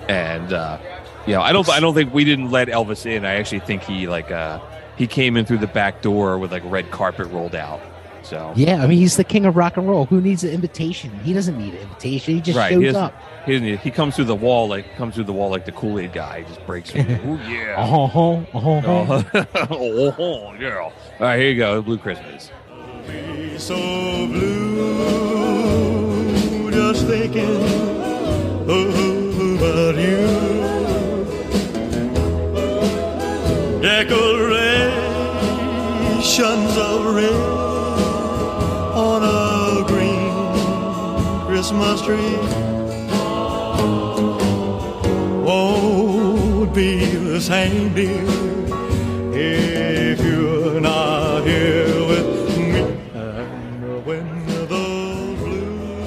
And uh, you know, I don't, I don't think we didn't let Elvis in. I actually think he like uh, he came in through the back door with like red carpet rolled out. So Yeah, I mean he's the king of rock and roll. Who needs an invitation? He doesn't need an invitation. He just right, shows he, doesn't- up. he doesn't need- he comes through the wall like comes through the wall like the Kool Aid guy. He just breaks through. Ooh, yeah. Oh, oh, oh, oh. oh, oh, yeah. All right, here you go. Blue Christmas. so blue, just thinking about you. Decorations of red Christmas tree won't be the same, dear, if you're not here with me. And when those blue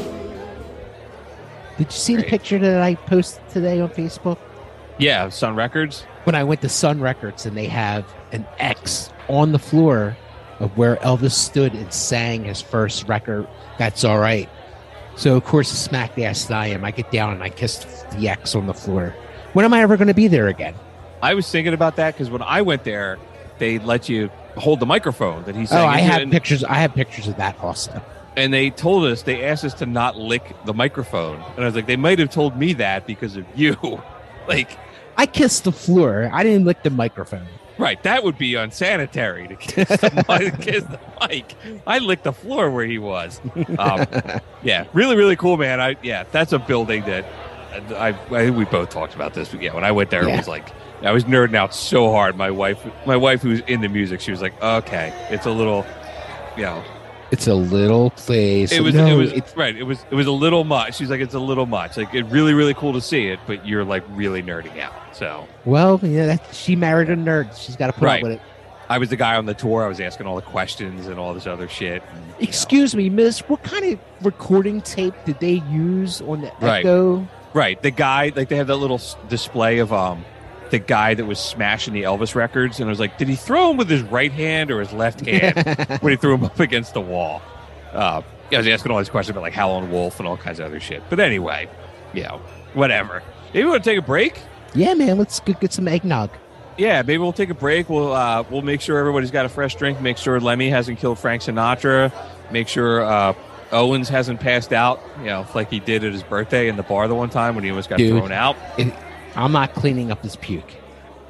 Did you see the picture that I posted today on Facebook? Yeah, Sun Records. When I went to Sun Records and they have an X on the floor of where Elvis stood and sang his first record, That's All Right. So, of course, smack the ass that I am, I get down and I kiss the X on the floor. When am I ever going to be there again? I was thinking about that because when I went there, they let you hold the microphone that he sang. Oh, I have and, pictures. I have pictures of that also. and they told us they asked us to not lick the microphone, and I was like, they might have told me that because of you. like, I kissed the floor. I didn't lick the microphone. Right? That would be unsanitary to kiss the, mic, kiss the mic. I licked the floor where he was. Um, yeah, really, really cool, man. I yeah, that's a building that I, I think we both talked about this. But yeah, when I went there, it was like I was nerding out so hard. My wife, my wife who's into music, she was like, "Okay, it's a little, you know, It's a little place. It was No, it was it's- right. It was it was a little much. She's like, it's a little much. Like it really really cool to see it, but you're like really nerding out. So well, yeah, that, she married a nerd. She's got to put Right. up with it. I was the guy on the tour. I was asking all the questions and all this other shit. and, you know. Excuse me, Miss. What kind of recording tape did they use on the Right. Echo? Right. The guy, like they have that little display of um the guy that was smashing the Elvis records, and I was like, did he throw him with his right hand or his left hand when he threw him up against the wall? Uh, I was asking all these questions about like Howlin' Wolf and all kinds of other shit. But anyway, you know, whatever. Maybe we want to take a break. Yeah, man. Let's get, get some eggnog. Yeah, maybe we'll take a break. We'll uh, we'll make sure everybody's got a fresh drink. Make sure Lemmy hasn't killed Frank Sinatra. Make sure uh, Owens hasn't passed out. You know, like he did at his birthday in the bar the one time when he almost got Dude. thrown out. It- I'm not cleaning up this puke.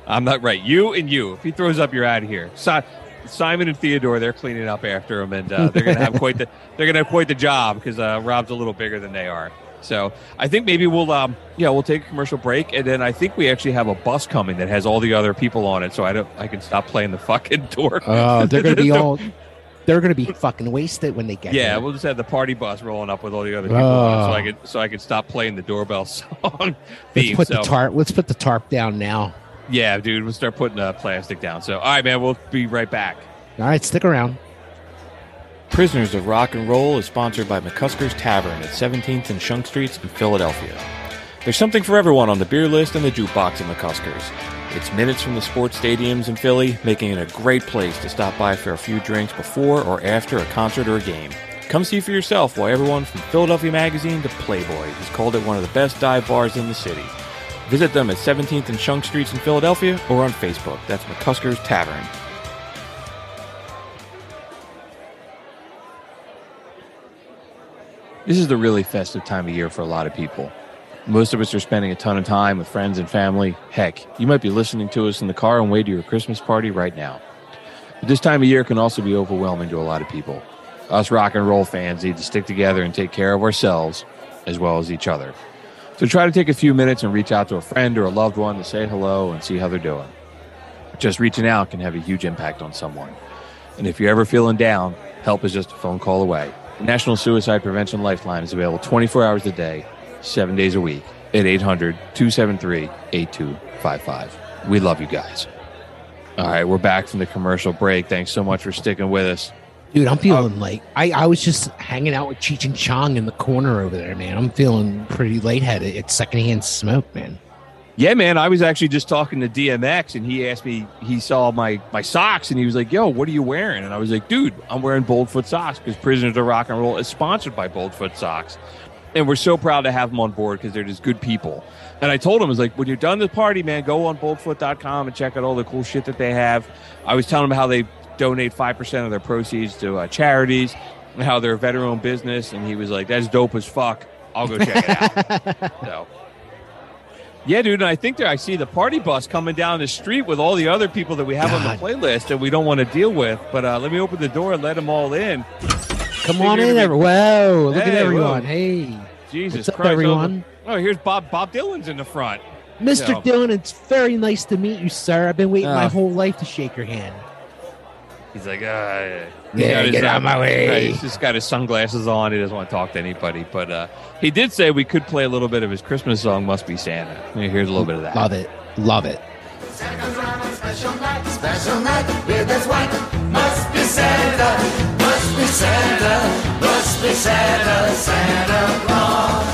I'm not right. You and you. If he throws up, you're out of here. Si- Simon and Theodore, they're cleaning up after him, and uh, they're gonna have quite the they're gonna have quite the job because uh, Rob's a little bigger than they are. So I think maybe we'll um yeah we'll take a commercial break, and then I think we actually have a bus coming that has all the other people on it, so I don't I can stop playing the fucking door. Oh, they're gonna be all. They're gonna be fucking wasted when they get there. Yeah, there. we'll just have the party bus rolling up with all the other people, oh. on so Oh. I could so I could stop playing the doorbell song Let's put so. the tarp. Let's put the tarp down now. Yeah, dude, we'll start putting the plastic down. So, all right, man, we'll be right back. All right, stick around. Prisoners of Rock and Roll is sponsored by McCusker's Tavern at 17th and Shunk Streets in Philadelphia. There's something for everyone on the beer list and the jukebox at McCusker's. It's minutes from the sports stadiums in Philly, making it a great place to stop by for a few drinks before or after a concert or a game. Come see for yourself why everyone from Philadelphia Magazine to Playboy has called it one of the best dive bars in the city. Visit them at 17th and Shunk Streets in Philadelphia or on Facebook. That's McCusker's Tavern. This is the really festive time of year for a lot of people. Most of us are spending a ton of time with friends and family. Heck, you might be listening to us in the car on way to your Christmas party right now. But this time of year can also be overwhelming to a lot of people. Us rock and roll fans need to stick together and take care of ourselves as well as each other. So try to take a few minutes and reach out to a friend or a loved one to say hello and see how they're doing. Just reaching out can have a huge impact on someone. And if you're ever feeling down, help is just a phone call away. The National Suicide Prevention Lifeline is available 24 hours a day, seven days a week at 800 273 8255. We love you guys. All right, we're back from the commercial break. Thanks so much for sticking with us. Dude, I'm uh, feeling like I, I was just hanging out with Cheech and Chong in the corner over there, man. I'm feeling pretty lightheaded. It's secondhand smoke, man. Yeah, man. I was actually just talking to DMX, and he asked me. He saw my my socks, and he was like, "Yo, what are you wearing?" And I was like, "Dude, I'm wearing Boldfoot socks because Prisoners of Rock and Roll is sponsored by Boldfoot socks, and we're so proud to have them on board because they're just good people." And I told him, I was like, "When you're done the party, man, go on Boldfoot.com and check out all the cool shit that they have." I was telling him how they donate five percent of their proceeds to uh, charities, and how they're a veteran-owned business, and he was like, "That's dope as fuck." I'll go check it out. so. Yeah, dude, and I think there I see the party bus coming down the street with all the other people that we have on the playlist that we don't want to deal with. But uh, let me open the door and let them all in. Come on in, everyone. Whoa, look at everyone. whoa. Hey, Jesus What's up, Christ! everyone? Oh, here's Bob. Bob Dylan's in the front. Mr. So- Dylan, it's very nice to meet you, sir. I've been waiting my Ah. whole life to shake your hand. He's like, uh, Yeah, get out of my way. Right, he's just got his sunglasses on. He doesn't want to talk to anybody. But uh, he did say we could play a little bit of his Christmas song, "Must Be Santa." Here's a little bit of that. Love it. Love it. Special night, special night, beard that's white. Must be Santa, must be Santa, must be Santa, Santa Claus.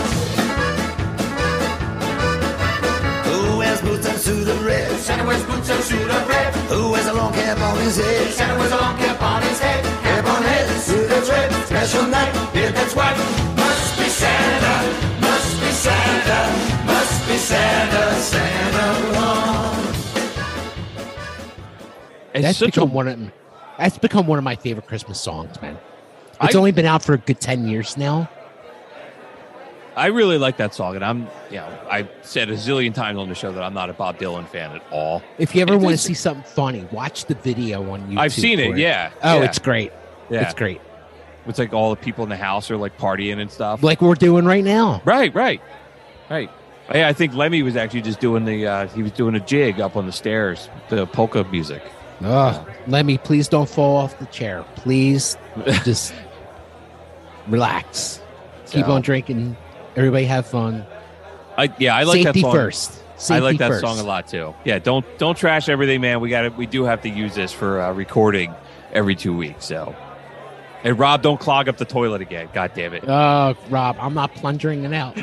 Who wears boots and suit of red? Santa wears boots and suit of red. Who wears a long cap on his head? Santa wears a long cap on his head. Cap on head, suit that's red. Special night, beard that's white. Must be Santa, must be Santa, must be Santa, Santa Claus. It's that's such a- become one of that's become one of my favorite Christmas songs, man. It's I- only been out for a good ten years now. I really like that song, and I'm, you know, I said a zillion times on the show that I'm not a Bob Dylan fan at all. If you ever It want to see something funny, watch the video on YouTube. I've seen it, for yeah, Oh, yeah. it's great. Yeah. It's great. It's like all the people in the house are like partying and stuff. Like we're doing right now. Right, right, right. Yeah, I think Lemmy was actually just doing the uh, he was doing a jig up on the stairs, the polka music. Ugh. Lemmy, please don't fall off the chair. Please just relax, keep on drinking. Everybody have fun. I yeah, I like Safety that song. first. I like that first. song a lot too. Yeah, don't don't trash everything, man. We got to We do have to use this for uh, recording every two weeks. So, and Rob, don't clog up the toilet again. God damn it! Oh, Rob, I'm not plunging it out.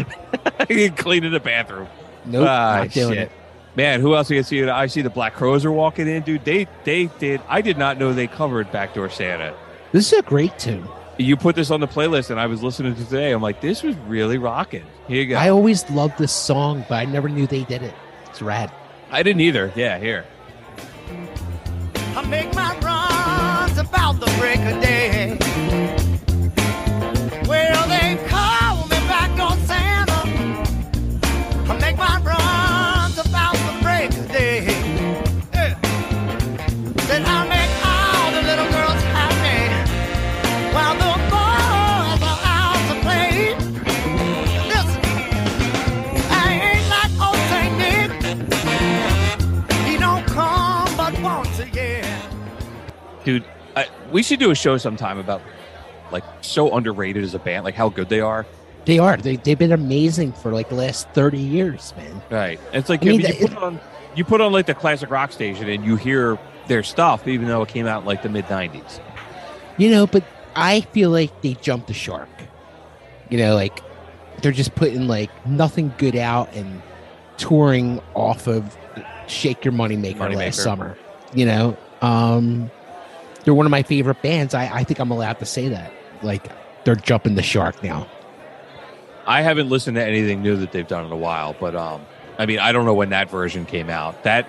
Clean in the bathroom. Nope, Ah, not doing shit. it. Man, who else you can see? I see the Black Crowes are walking in, dude. They they did. I did not know they covered Backdoor Santa. This is a great tune. You put this on the playlist, and I was listening to today. I'm like, this was really rocking. Here you go. I always loved this song, but I never knew they did it. It's rad. I didn't either. Yeah, here. I make my runs about the break of day. Well, we should do a show sometime about like so underrated as a band like how good they are They are. They, they've been amazing for like the last 30 years, man. right it's like I mean, you, that- you put on you put on like the classic rock station and you hear their stuff even though it came out in like the mid 90s You know, but I feel like they jumped the shark. You know, like they're just putting like nothing good out and touring off of Shake Your Money Maker last summer. You know, um, they're one of my favorite bands. I, I think I'm allowed to say that. Like they're jumping the shark now. i haven't listened to anything new that they've done in a while but um i mean i don't know when that version came out that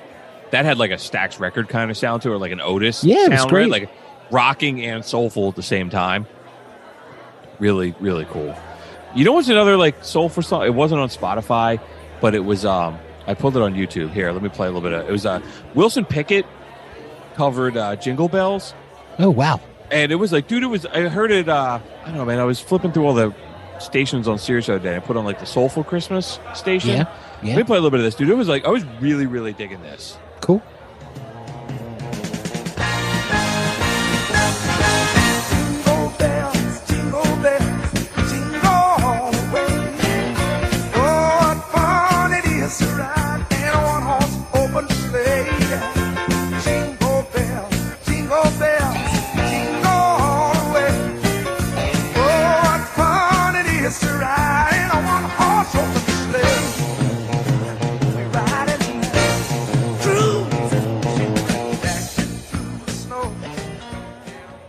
that had like a Stax record kind of sound to it or like an otis Yeah, sound great. right like rocking and soulful at the same time really really cool you know what's another like soulful song it wasn't on spotify but it was um i pulled it on youtube here let me play a little bit of it was uh wilson pickett covered uh jingle bells Oh wow. and it was like dude it was i heard it uh i don't know man i was flipping through all the stations on Sirius the other day. I put on like the Soulful Christmas station. Yeah, yeah. Let me play a little bit of this, dude. It was like I was really, really digging this. Cool.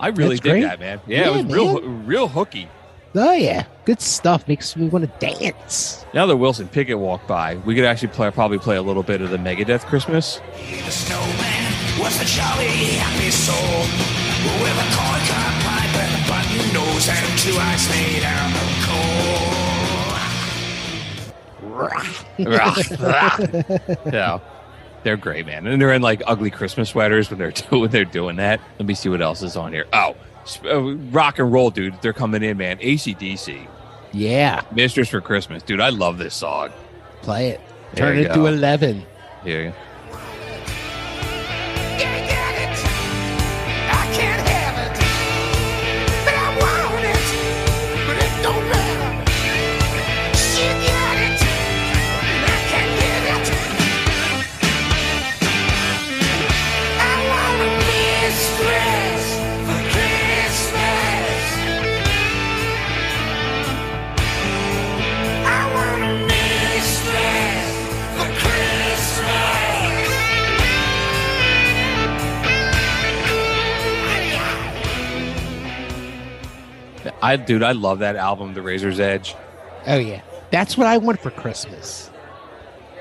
I really That's dig great. that, man. Yeah, Yeah, it was real, man. real hooky. Oh yeah, good stuff. Makes me want to dance. Now that Wilson Pickett walked by, we could actually play, probably play a little bit of the Megadeth Christmas. The snowman was a jolly happy soul with a corn cob pipe and a button nose and two eyes made out of coal. yeah, they're great, man, and they're in like ugly Christmas sweaters when they're doing when they're doing that. Let me see what else is on here. Oh, uh, rock and roll, dude. They're coming in, man. ACDC, Yeah, Mistress for Christmas, dude. I love this song. play it. There Turn it go. to eleven. Here, I dude, I love that album, The Razor's Edge. Oh yeah, that's what I want for Christmas.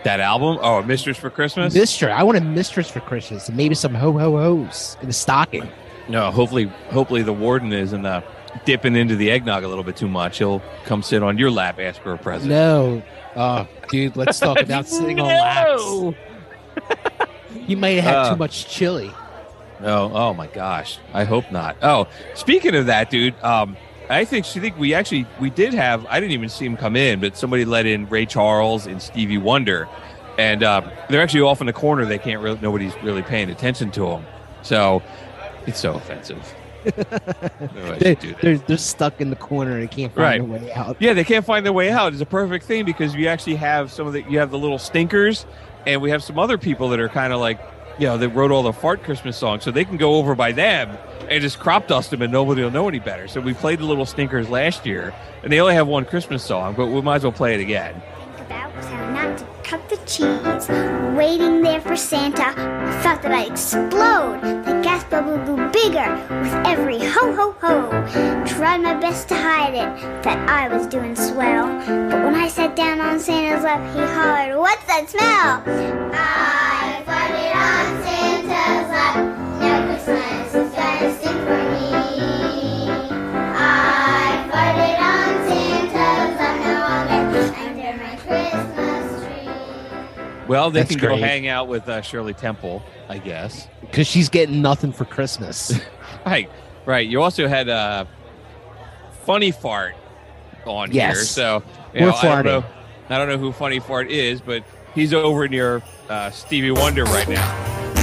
That album, oh, Mistress for Christmas. Mistress. I want a mistress for Christmas, and maybe some ho ho hos in the stocking. No, hopefully, hopefully the warden isn't uh, dipping into the eggnog a little bit too much. He'll come sit on your lap, ask for a present. No, oh dude, let's talk about sitting on laps. You might have had Uh, too much chili. Oh, oh my gosh. I hope not. Oh, speaking of that, dude, um, I think she think we actually we did have. I didn't even see him come in, but somebody let in Ray Charles and Stevie Wonder, and um, they're actually off in the corner. They can't really. Nobody's really paying attention to them. So it's so offensive. They, that. they're, they're stuck in the corner and they can't find Right. a way out. Yeah, they can't find their way out. It's a perfect thing because you actually have some of the you have the little stinkers, and we have some other people that are kind of like, you know, that wrote all the fart Christmas songs, so they can go over by them and just crop dust them, and nobody will know any better. So we played the little stinkers last year, and they only have one Christmas song, but we might as well play it again. Cut the cheese. Waiting there for Santa, I thought that I'd explode. The gas bubble grew bigger with every ho ho ho. Tried my best to hide it, that I was doing swell. But when I sat down on Santa's lap, he hollered, What's that smell? I farted on Santa's lap. Now Christmas is gonna Well, they That's can go hang out with uh, Shirley Temple, I guess. Because she's getting nothing for Christmas. Right, right. You also had uh, funny fart on here, so you We're know, I don't know. I don't know who funny fart is, but he's over near uh, Stevie Wonder right now.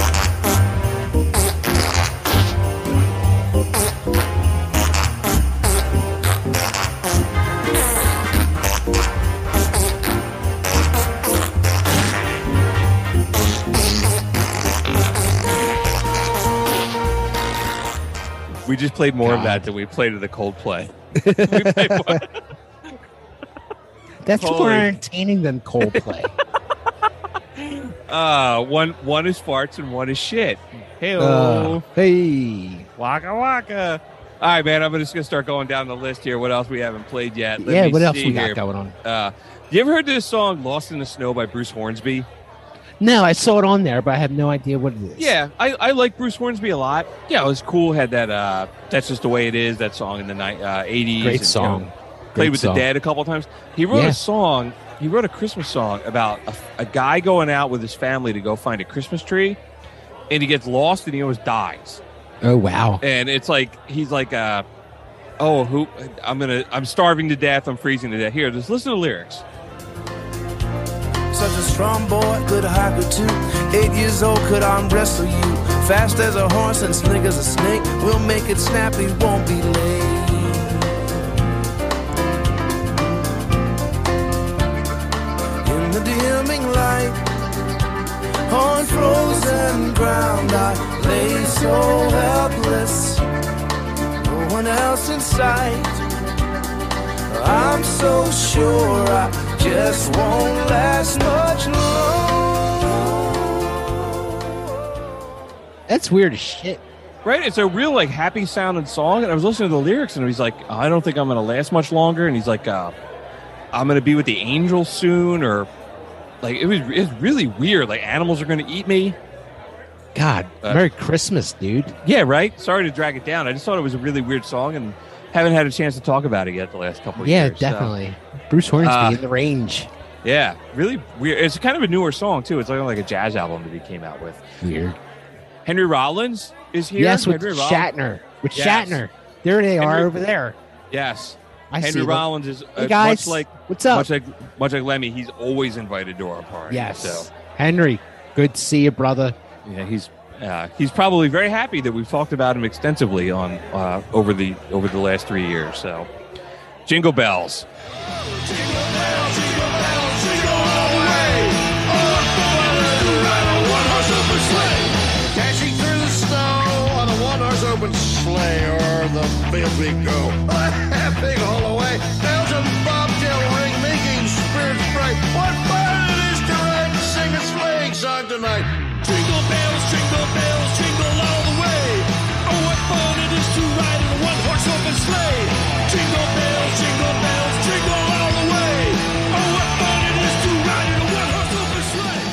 We just played more of that than we played of the Coldplay. we played more- That's more entertaining than Coldplay. Uh, one one is farts and one is shit. Hey, Uh, hey. waka waka. All right, man. I'm just gonna start going down the list here. What else we haven't played yet? Let yeah, me what else see we got here. going on? Uh, you ever heard this song "Lost in the Snow" by Bruce Hornsby? No, I saw it on there, but I have no idea what it is. Yeah, I, I like Bruce Hornsby a lot. Yeah, it was cool. Had that uh, "That's Just the Way It Is" that song in the ni- uh, '80s. Great and, you song. know, played Great with song. the dad a couple times. He wrote Yeah. a song. He wrote a Christmas song about a, a guy going out with his family to go find a Christmas tree, and he gets lost and he almost dies. Oh wow. And it's like he's like, uh, "Oh, who? I'm gonna. I'm starving to death. I'm freezing to death." Here, just listen to the lyrics. Such a strong boy, good hike too. Eight years old, could arm wrestle you. Fast as a horse and slick as a snake. We'll make it snappy, won't be late. In the dimming light, on frozen ground, I lay so helpless. No one else in sight. I'm so sure I just won't last much longer. That's weird as shit. Right? It's a real like happy sounding song, and I was listening to the lyrics, and he's like, "I don't think I'm gonna last much longer," and he's like, uh, "I'm gonna be with the angels soon," or like it was. It's really weird. Like animals are gonna eat me. God, Uh, Merry Christmas, dude. Yeah, right. Sorry to drag it down. I just thought it was a really weird song, and haven't had a chance to talk about it yet the last couple of Yeah, years. so- definitely. Bruce Hornsby Uh, in the range. Yeah, really weird. It's kind of a newer song too. It's like like a jazz album that he came out with. Weird. Henry Rollins is here. Yes, with Henry Roll- Shatner. With Yes. Shatner. There they are Henry- over there. Yes, I see Henry them. Rollins is uh, Hey, guys. much like What's up? Much like much like Lemmy, he's always invited to our party. Yes. So Henry, good to see you, brother. yeah, he's uh, he's probably very happy that we've talked about him extensively on uh, over the over the last three years. So, jingle bells. Fields we go. And bobtail ring, making spirits bright. What fun it is to ride and sing a sleighing song tonight! Jingle bells, jingle bells, jingle all the way. Oh, what fun it is to ride in a one-horse open sleigh! Jingle bells, jingle bells, jingle all the way. Oh, what fun it is to ride in a one-horse open sleigh!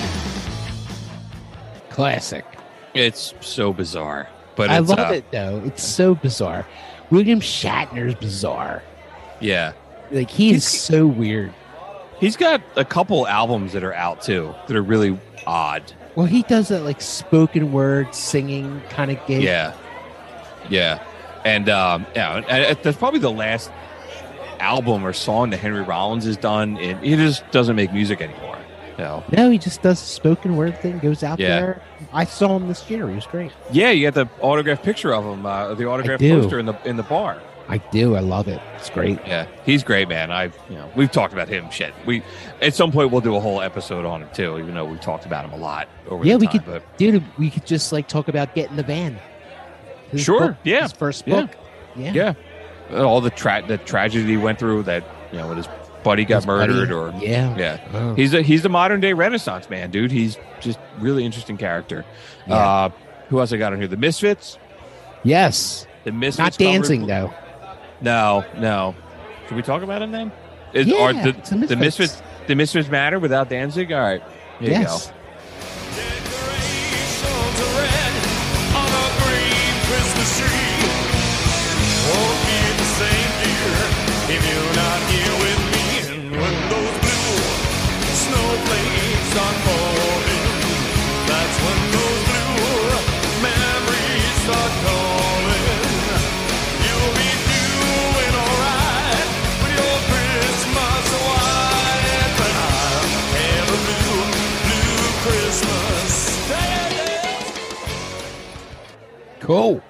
Classic. It's so bizarre, but I love uh, it though. It's so bizarre. William Shatner's bizarre. Yeah, Like he is so weird. he's got a couple albums that are out too that are really odd. Well, he does that like spoken word singing kind of gig. Yeah, yeah, and um, yeah, and- that's probably the last album or song that Henry Rollins has done, and he just doesn't make music anymore. know. No, he just does spoken word thing, goes out Yeah. there. I saw him this year. He was great. Yeah, you got the autograph picture of him, uh, the autograph poster in the in the bar. I do. I love it. It's great. Yeah, he's great, man. I, you know, we've talked about him. Shit, we at some point we'll do a whole episode on him too. Even though we've talked about him a lot over yeah, we time. could, but dude. We could just like talk about getting the van. His Sure, book- yeah, His first book. Yeah. yeah, all the tra- the tragedy he went through that you know when his buddy got His buddy, murdered or yeah. yeah. Oh. He's a he's the modern day Renaissance man, dude. He's just really interesting character. Yeah. Uh, who else I got on here? The Misfits. Yes. The Misfits. Not covered- dancing though. No, no. Should we talk about him then? Is, Yeah, are the, the the Misfits. Misfits the Misfits matter without Danzig? All right. There Yes. you go. Cool.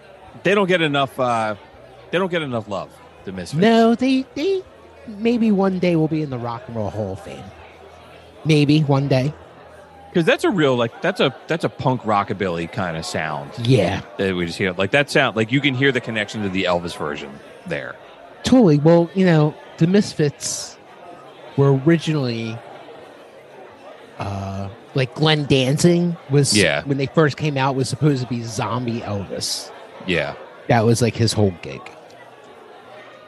They don't get enough. Uh, they don't get enough love. The Misfits. No, they they maybe one day will be in the Rock and Roll Hall of Fame. Maybe one day. because that's a real like that's a that's a punk rockabilly kind of sound. Yeah. that we just hear like that sound like you can hear the connection to the Elvis version there. Totally. Well, you know, the Misfits were originally uh like Glenn Danzig was Yeah. when they first came out was supposed to be zombie Elvis. Yeah, That was like his whole gig.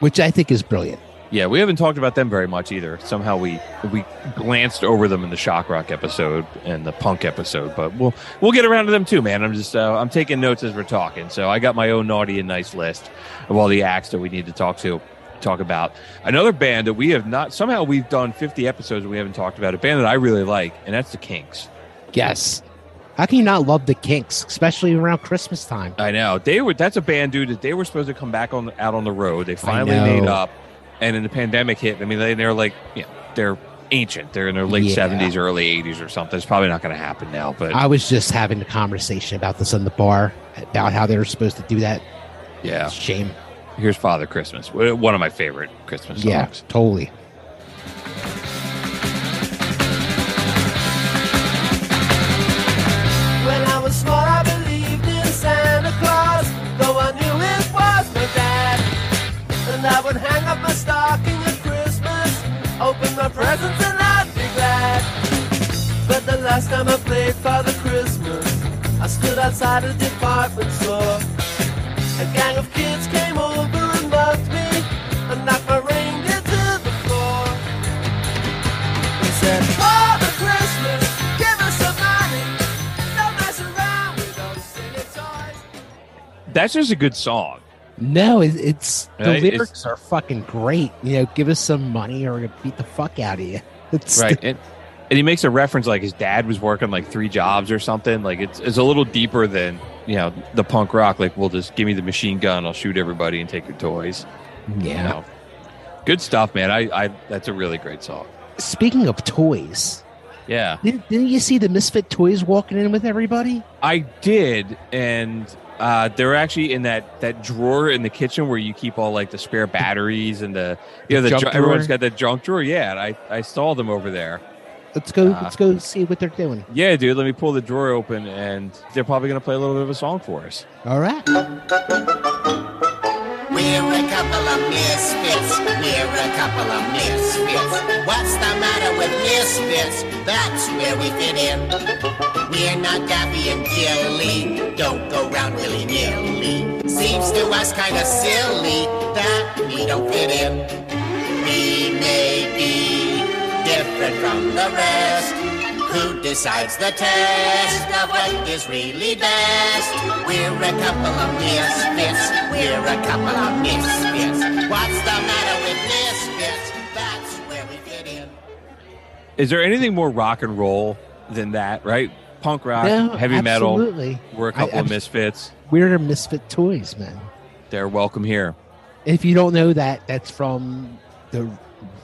Which I think is brilliant. yeah. We haven't talked about them very much either. Somehow we we glanced over them in the shock rock episode and the punk episode, but we'll we'll get around to them too, man. I'm just uh, I'm taking notes as we're talking, so I got my own naughty and nice list of all the acts that we need to talk to talk about. Another band that we have not somehow we've done 50 episodes and we haven't talked about a band that I really like, and that's the Kinks. Yes. How can you not love the Kinks, especially around Christmas time? I know they were. That's a band, dude. That they were supposed to come back on out on the road. They finally made up, and then the pandemic hit. I mean, they, they're like, you know, they're ancient. They're in their late Yeah. seventies, early eighties, or something. It's probably not going to happen now. But I was just having a conversation about this in the bar about how they were supposed to do that. yeah, Shame. Here's Father Christmas, one of my favorite Christmas songs. Yeah, totally. When I was small, I believed in Santa Claus, though I knew it was my dad. And I would hang up my stocking at Christmas, open my presents, and I'd be glad. But the last time I played Father Christmas, I stood outside a department store. That's just a good song. No, it, it's the Right, it's- lyrics are fucking great. You know, give us some money or we're gonna beat the fuck out of you. It's right? And, and he makes a reference like his dad was working like three jobs or something. Like it's it's a little deeper than you know the punk rock. Like, we'll just give me the machine gun, I'll shoot everybody and take your toys. yeah. You know, good stuff, man. I, I that's a really great song. Speaking of toys, Yeah, didn't, didn't you see the Misfit toys walking in with everybody? I did, and uh, they're actually in that that drawer in the kitchen where you keep all like the spare batteries and the you know The the, junk dr- everyone's got that junk drawer. Yeah, and I I saw them over there. Let's go. Uh, let's go see what they're doing. Yeah, dude. Let me pull the drawer open, and they're probably gonna play a little bit of a song for us. All right. We're a couple of misfits. We're a couple of misfits. What's the matter with misfits? That's where we fit in. We're not Daffy and Gilly. Don't go round willy nilly. Seems to us kind of silly that we don't fit in. We may be different from the rest. Who decides the test of what is really best? We're a couple of misfits. We're a couple of misfits. What's the matter with misfits? That's where we fit in. Is there anything more rock and roll than that? Right? Punk rock, No, heavy metal. absolutely. We're a couple of misfits. We're Misfit toys, man. They're welcome here. If you don't know that, that's from the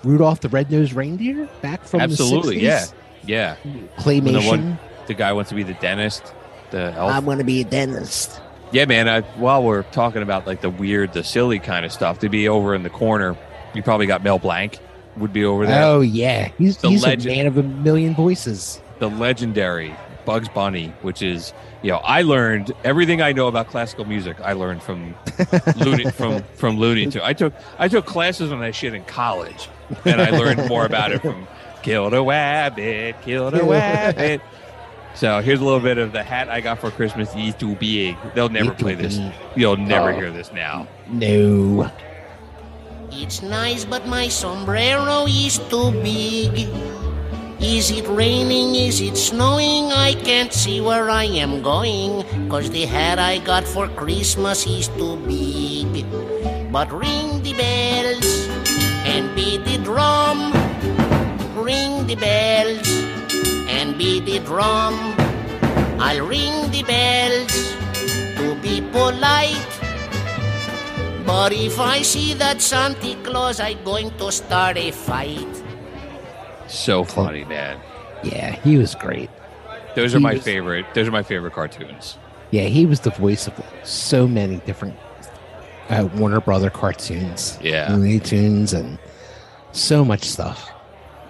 Rudolph the Red-Nosed Reindeer back from Absolutely, the 60s. yeah. Yeah. Claymation. The, one, the guy wants to be the dentist. The elf. I'm going to be a dentist. Yeah, man. I, while we're talking about like the weird, the silly kind of stuff, to be over in the corner, you probably got Mel Blanc would be over there. Oh yeah, he's, The he's legend. a man of a million voices. The legendary Bugs Bunny, which is you know, I learned everything I know about classical music. I learned from Looney from from Looney Tunes. I took I took classes on that shit in college, and I learned more about it from Killed a Wabbit, Killed a Wabbit. So here's a little bit of the hat I got for Christmas. He's too big. They'll never play this. You'll never Oh. hear this now. No. It's nice, but my sombrero is too big. Is it raining? Is it snowing? I can't see where I am going. Cause the hat I got for Christmas is too big. But ring the bells and beat the drum. Ring the bells and beat the drum. I'll ring the bells to be polite. But if I see that Santa Claus, I'm going to start a fight. So funny, man. Yeah, he was great. Those are He my was- favorite. Those are my favorite cartoons. Yeah, he was the voice of so many different uh, Warner Brother cartoons. Yeah. Looney Tunes and so much stuff.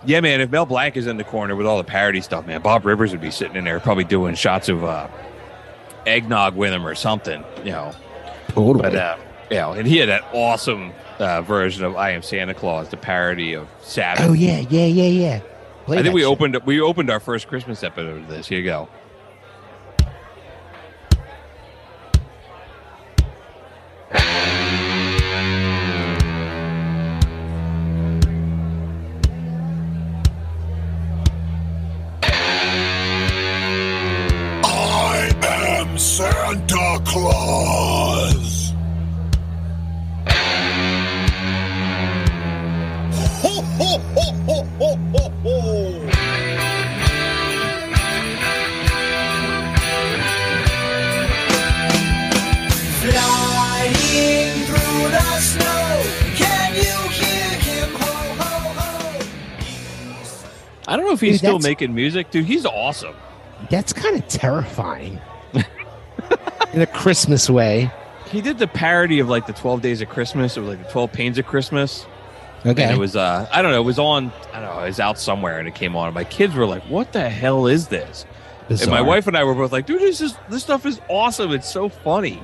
Yeah, man. If Mel Blanc is in the corner with all the parody stuff, man, Bob Rivers would be sitting in there probably doing shots of uh, eggnog with him or something. You know. Totally. But uh, you know, and he had that awesome uh, version of "I Am Santa Claus," the parody of Sabbath. Oh yeah, yeah, yeah, yeah. Play I think we shit. opened we opened our first Christmas episode of this. Here you go. He's still making music, dude. He's awesome. That's kind of terrifying. In a Christmas way. He did the parody of like the Twelve Days of Christmas, or like the Twelve Pains of Christmas. Okay. And it was uh I don't know, it was on I don't know, it was out somewhere and it came on. And my kids were like, What the hell is this? And my wife and I were both like, dude, this is this stuff is awesome. It's so funny.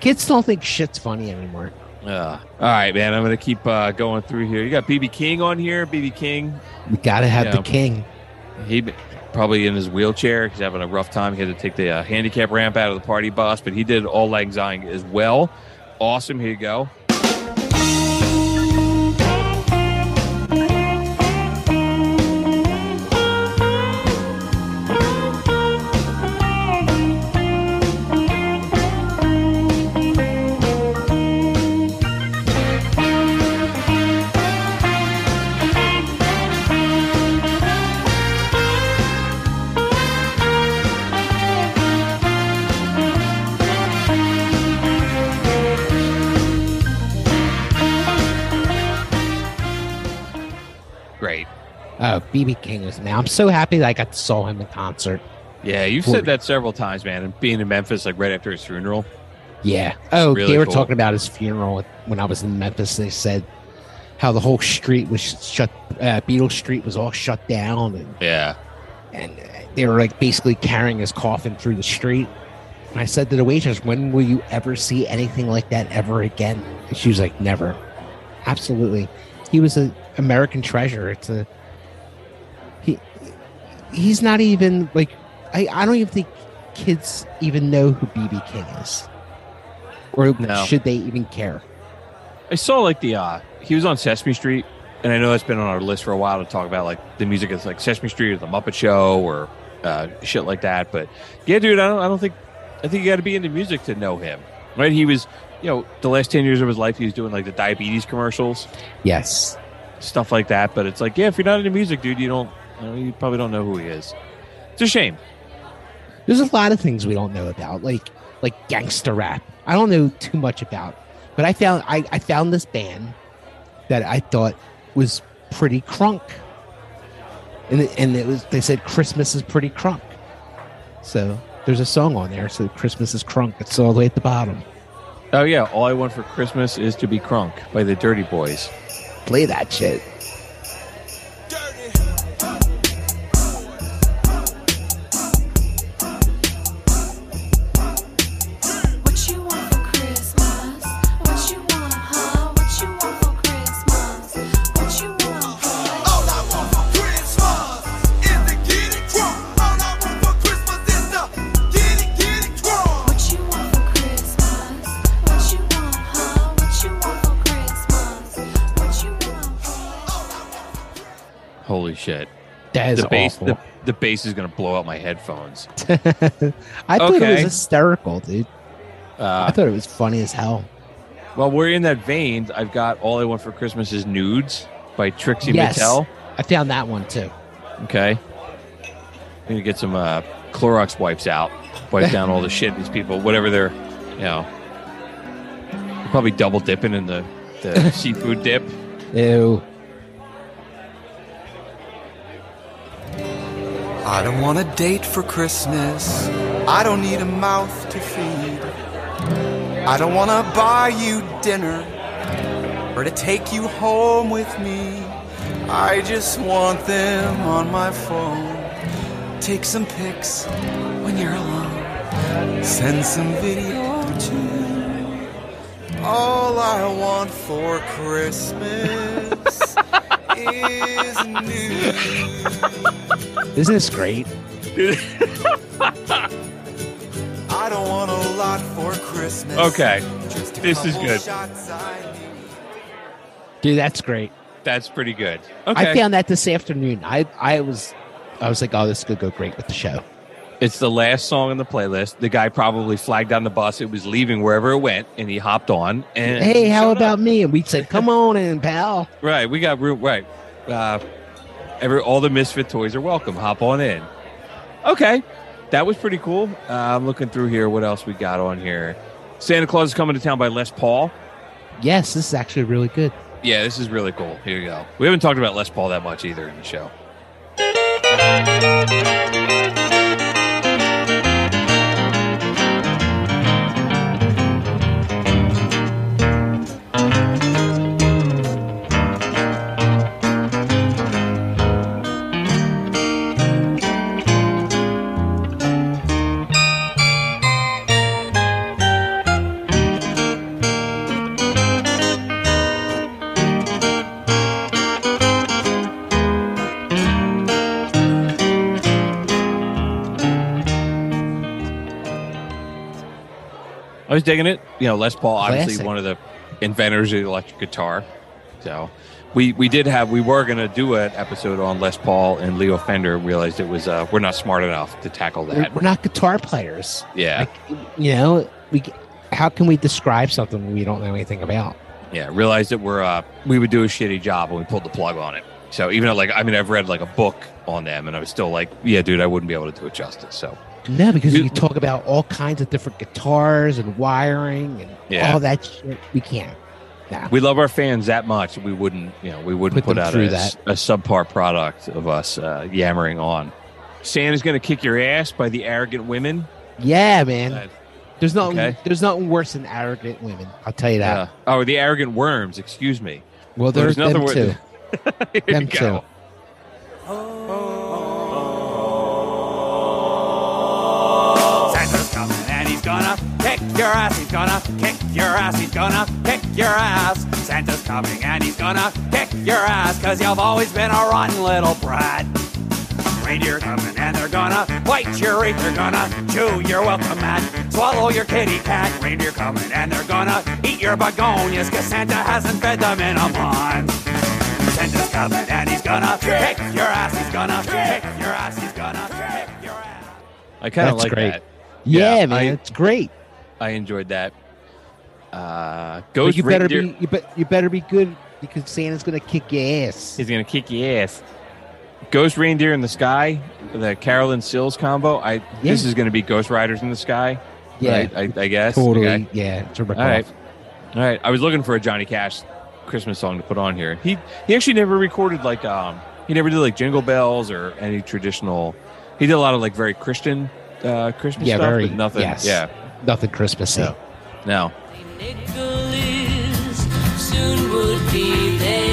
Kids don't think shit's funny anymore. Yeah. All right, man. I'm gonna keep uh, going through here. You got BB King on here. BB King. We gotta have Yeah. the king. He probably in his wheelchair. He's having a rough time. He had to take the uh, handicap ramp out of the party bus, but he did Auld Lang Syne as well. Awesome. Here you go. BB King was now. I'm so happy that I got to saw him in concert. Yeah, you've said that several times, man. And being in Memphis, like right after his funeral. Yeah. Oh, Really they were cool. talking about his funeral when I was in Memphis. They said how the whole street was shut. Uh, Beale Street was all shut down, and Yeah. and uh, they were like basically carrying his coffin through the street. And I said to the waitress, "When will you ever see anything like that ever again?" And she was like, "Never." Absolutely, he was an American treasure. It's a. He's not even like I. I don't even think kids even know who BB King is, or No. should they even care? I saw like the uh he was on Sesame Street, and I know that's been on our list for a while to talk about like the music is like Sesame Street or the Muppet Show or uh, shit like that. But yeah, dude, I don't I don't think I think you got to be into music to know him, right? He was, you know, the last ten years of his life, he was doing like the diabetes commercials, Yes, stuff like that. But it's like, yeah, if you're not into music, dude, you don't, you, probably don't know who he is. It's a shame. there's a lot of things we don't know about, like like gangster rap. I don't know too much about, but I found I, I found this band that I thought was pretty crunk. and it, and it was they said Christmas is pretty crunk. So there's a song on there. So Christmas is crunk. It's all the way at the bottom. Oh yeah, all I want for Christmas is to be crunk by the Dirty Boys. Play that shit. The, bass is gonna blow out my headphones. I thought it was hysterical, dude. Uh, I thought it was funny as hell. Well, we're in that vein. I've got All I Want for Christmas is Nudes by Trixie yes, Mattel. I found that one too. Okay. I'm gonna get some uh, Clorox wipes out, wipe down all the shit these people, whatever they're, you know, they're probably double dipping in the, the seafood dip. Ew. I don't want a date for Christmas. I don't need a mouth to feed. I don't want to buy you dinner or to take you home with me. I just want them on my phone. Take some pics when you're alone. Send some video too. All I want for Christmas is new. Isn't this great? I don't want a lot for Christmas. Okay. Just This is good. Dude, that's great. That's pretty good. Okay. I found that this afternoon. I I was I was like, oh, this could go great with the show. It's the last song on the playlist. The guy probably flagged down the bus. It was leaving wherever it went, and he hopped on. And hey, how showed up. about me? And we said, come on in, pal. Right, we got room. Right, uh, every all the misfit toys are welcome. Hop on in. Okay, that was pretty cool. Uh, I'm looking through here. What else we got on here? Santa Claus is coming to town by Les Paul. Yes, this is actually really good. Yeah, this is really cool. Here you go. We haven't talked about Les Paul that much either in the show. Was digging it. You know, Les Paul, obviously Classic. one of the inventors of the electric guitar. So we we did have we were going to do an episode on Les Paul and Leo Fender. Realized it was uh, we're not smart enough to tackle We're, that. we're not guitar players. Yeah, You know, we how can we describe something we don't know anything about? yeah. Realized that we're uh, we would do a shitty job when we pulled the plug on it. So even though like I mean I've read like a book on them and I was still like yeah dude I wouldn't be able to do it justice. So No, because you talk about all kinds of different guitars and wiring and Yeah. all that shit. We can't. Nah. we love our fans that much we wouldn't you know we wouldn't Put put, out a, a subpar product of us uh, yammering on. Santa's gonna kick your ass by the arrogant women. Yeah, man. There's nothing. Okay. There's nothing worse than arrogant women. I'll tell you that. Uh, oh, the arrogant worms. Excuse me. Well, there's, them wor- too. Here them too. Gonna kick your ass. He's gonna kick your ass. He's gonna kick your ass. Santa's coming and he's gonna kick your ass. Cause you've always been a rotten little brat. Reindeer coming and they're gonna bite your teeth. They're gonna chew your welcome mat. Swallow your kitty cat. Reindeer coming and they're gonna eat your begonias. Cause Santa hasn't fed them in a month. Santa's coming and he's gonna kick your ass. He's gonna kick your ass. He's gonna kick your ass. I kind of like great. that. Yeah, man, I, it's great. I enjoyed that. Uh, But Ghost you better Reindeer. be. You, be, you better be good because Santa's gonna kick your ass. He's gonna kick your ass. Ghost Reindeer in the Sky, the Carolyn Sills combo. I this is gonna be Ghost Riders in the Sky. Yeah. right? I, I guess. Totally. Okay. Yeah. It's a All right. All right. I was looking for a Johnny Cash Christmas song to put on here. He he actually never recorded like um He never did like Jingle Bells or any traditional. He did a lot of like very Christian uh, Christmas Yeah, stuff, very- but nothing. yes. Yeah, Nothing Christmassy. No. no. Nicholas soon would be there.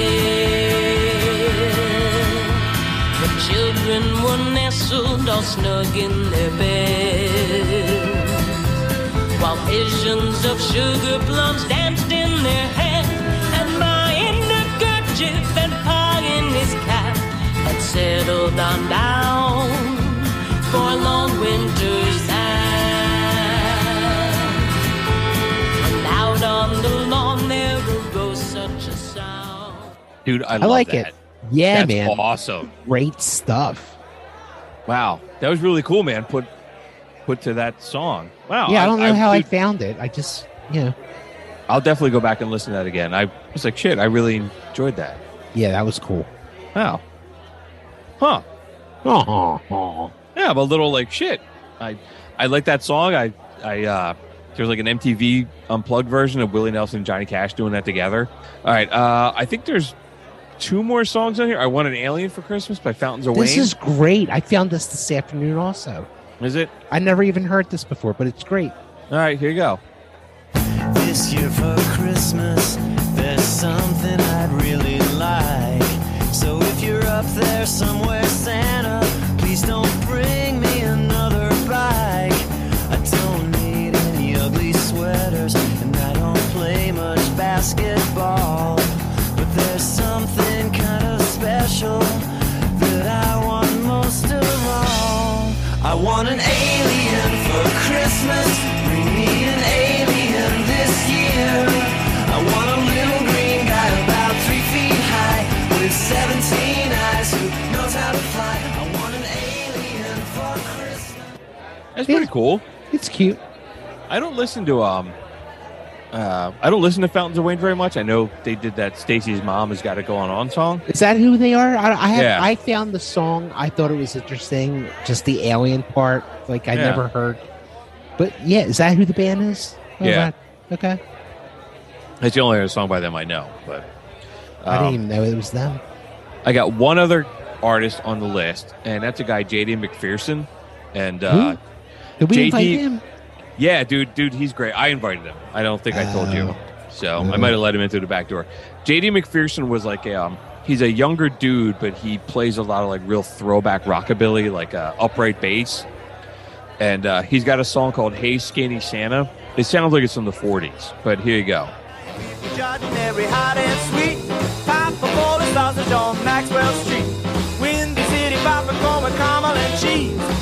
The children were nestled all snug in their bed, while visions of sugar plums danced in their head, and Ma in and Pa in his cap had settled on down for a long winter's nap. And out on the lawn there arose such a sound. Dude, I, I, love like that. it. Yeah, That's man. awesome. Great stuff. Wow, that was really cool, man. Put put to that song. Wow. yeah, I don't know how I found it. I just, you know, I'll definitely go back and listen to that again. I was like, shit, I really enjoyed that. yeah, that was cool. Wow. Huh. Oh, Yeah, but a little like shit. I I like that song. I I uh there's like an MTV unplugged version of Willie Nelson and Johnny Cash doing that together. All right. Uh I think there's two more songs on here. I want an alien for Christmas by Fountains of this Wayne. is great. I found this this afternoon also. Is it? I never even heard this before, but it's great. All right, here you go. This year for Christmas, there's something I'd really like. So if you're up there somewhere, Santa, please don't bring me another bike. I don't need any ugly sweaters, and I don't play much basketball. But there's something kind of special that I want most of all. I want an alien for Christmas. That's pretty cool. It's cute. I don't listen to um uh I don't listen to Fountains of Wayne very much. I know they did that Stacy's mom has got it going on song. Is that who they are? I, I have. Yeah. I found the song. I thought it was interesting. Just the alien part. Like I Yeah. never heard. But yeah, is that who the band is? Oh, Yeah. Okay. It's the only other song by them I know, but I didn't um, even know it was them. I got one other artist on the list, and that's a guy, JD McPherson. And uh, Did we JD invite him? Yeah, dude, dude, he's great. I invited him. I don't think I told you, Oh. so I might have let him in through the back door. JD McPherson was like a, um, he's a younger dude, but he plays a lot of like real throwback rockabilly, like uh, upright bass. And uh, he's got a song called "Hey Skinny Santa." It sounds like it's from the '40s, but here you go. Ordinary, hot and sweet. Pop a bowl of sausage on Maxwell Street. Windy City popcorn with caramel and cheese.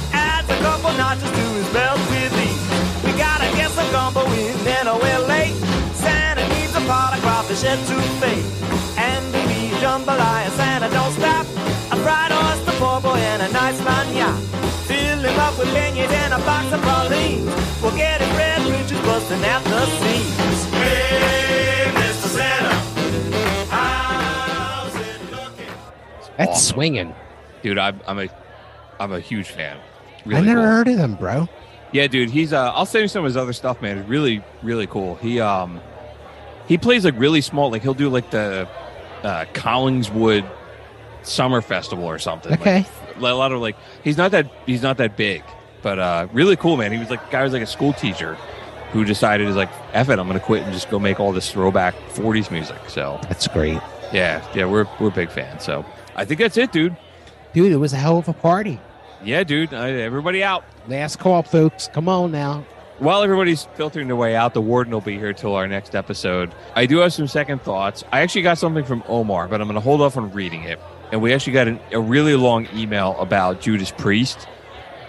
Adds a couple notches to his belt with ease. We gotta get some gumbo in, then we're eh? late. Santa needs a pot of crawfish and souffle. And maybe a jambalaya, Santa don't stop. A fried oyster, poor boy, and a nice lanyard. Fill him up with beignets and a box of pralines. We'll get his red britches busting at the seams. Hey, Mr. Santa, how's it looking? That's Awesome. swinging. dude. I'm, I'm a, I'm a huge fan. I never cool. heard of them, bro. Yeah, dude, he's uh I'll send you some of his other stuff, man. It's really, really cool. He um he plays like really small, like he'll do like the uh Collingswood Summer Festival or something. Okay. Like, a lot of like he's not that he's not that big, but uh really cool, man. He was like guy was like a school teacher who decided is like F it, I'm gonna quit and just go make all this throwback forties music. So That's great. yeah, yeah, we're we're big fans. So I think that's it, dude. Dude, it was a hell of a party. Yeah, dude. Uh, everybody out. Last call, folks. Come on now. While everybody's filtering their way out, the warden will be here till our next episode. I do have some second thoughts. I actually got something from Omar, but I'm going to hold off on reading it. And we actually got an, a really long email about Judas Priest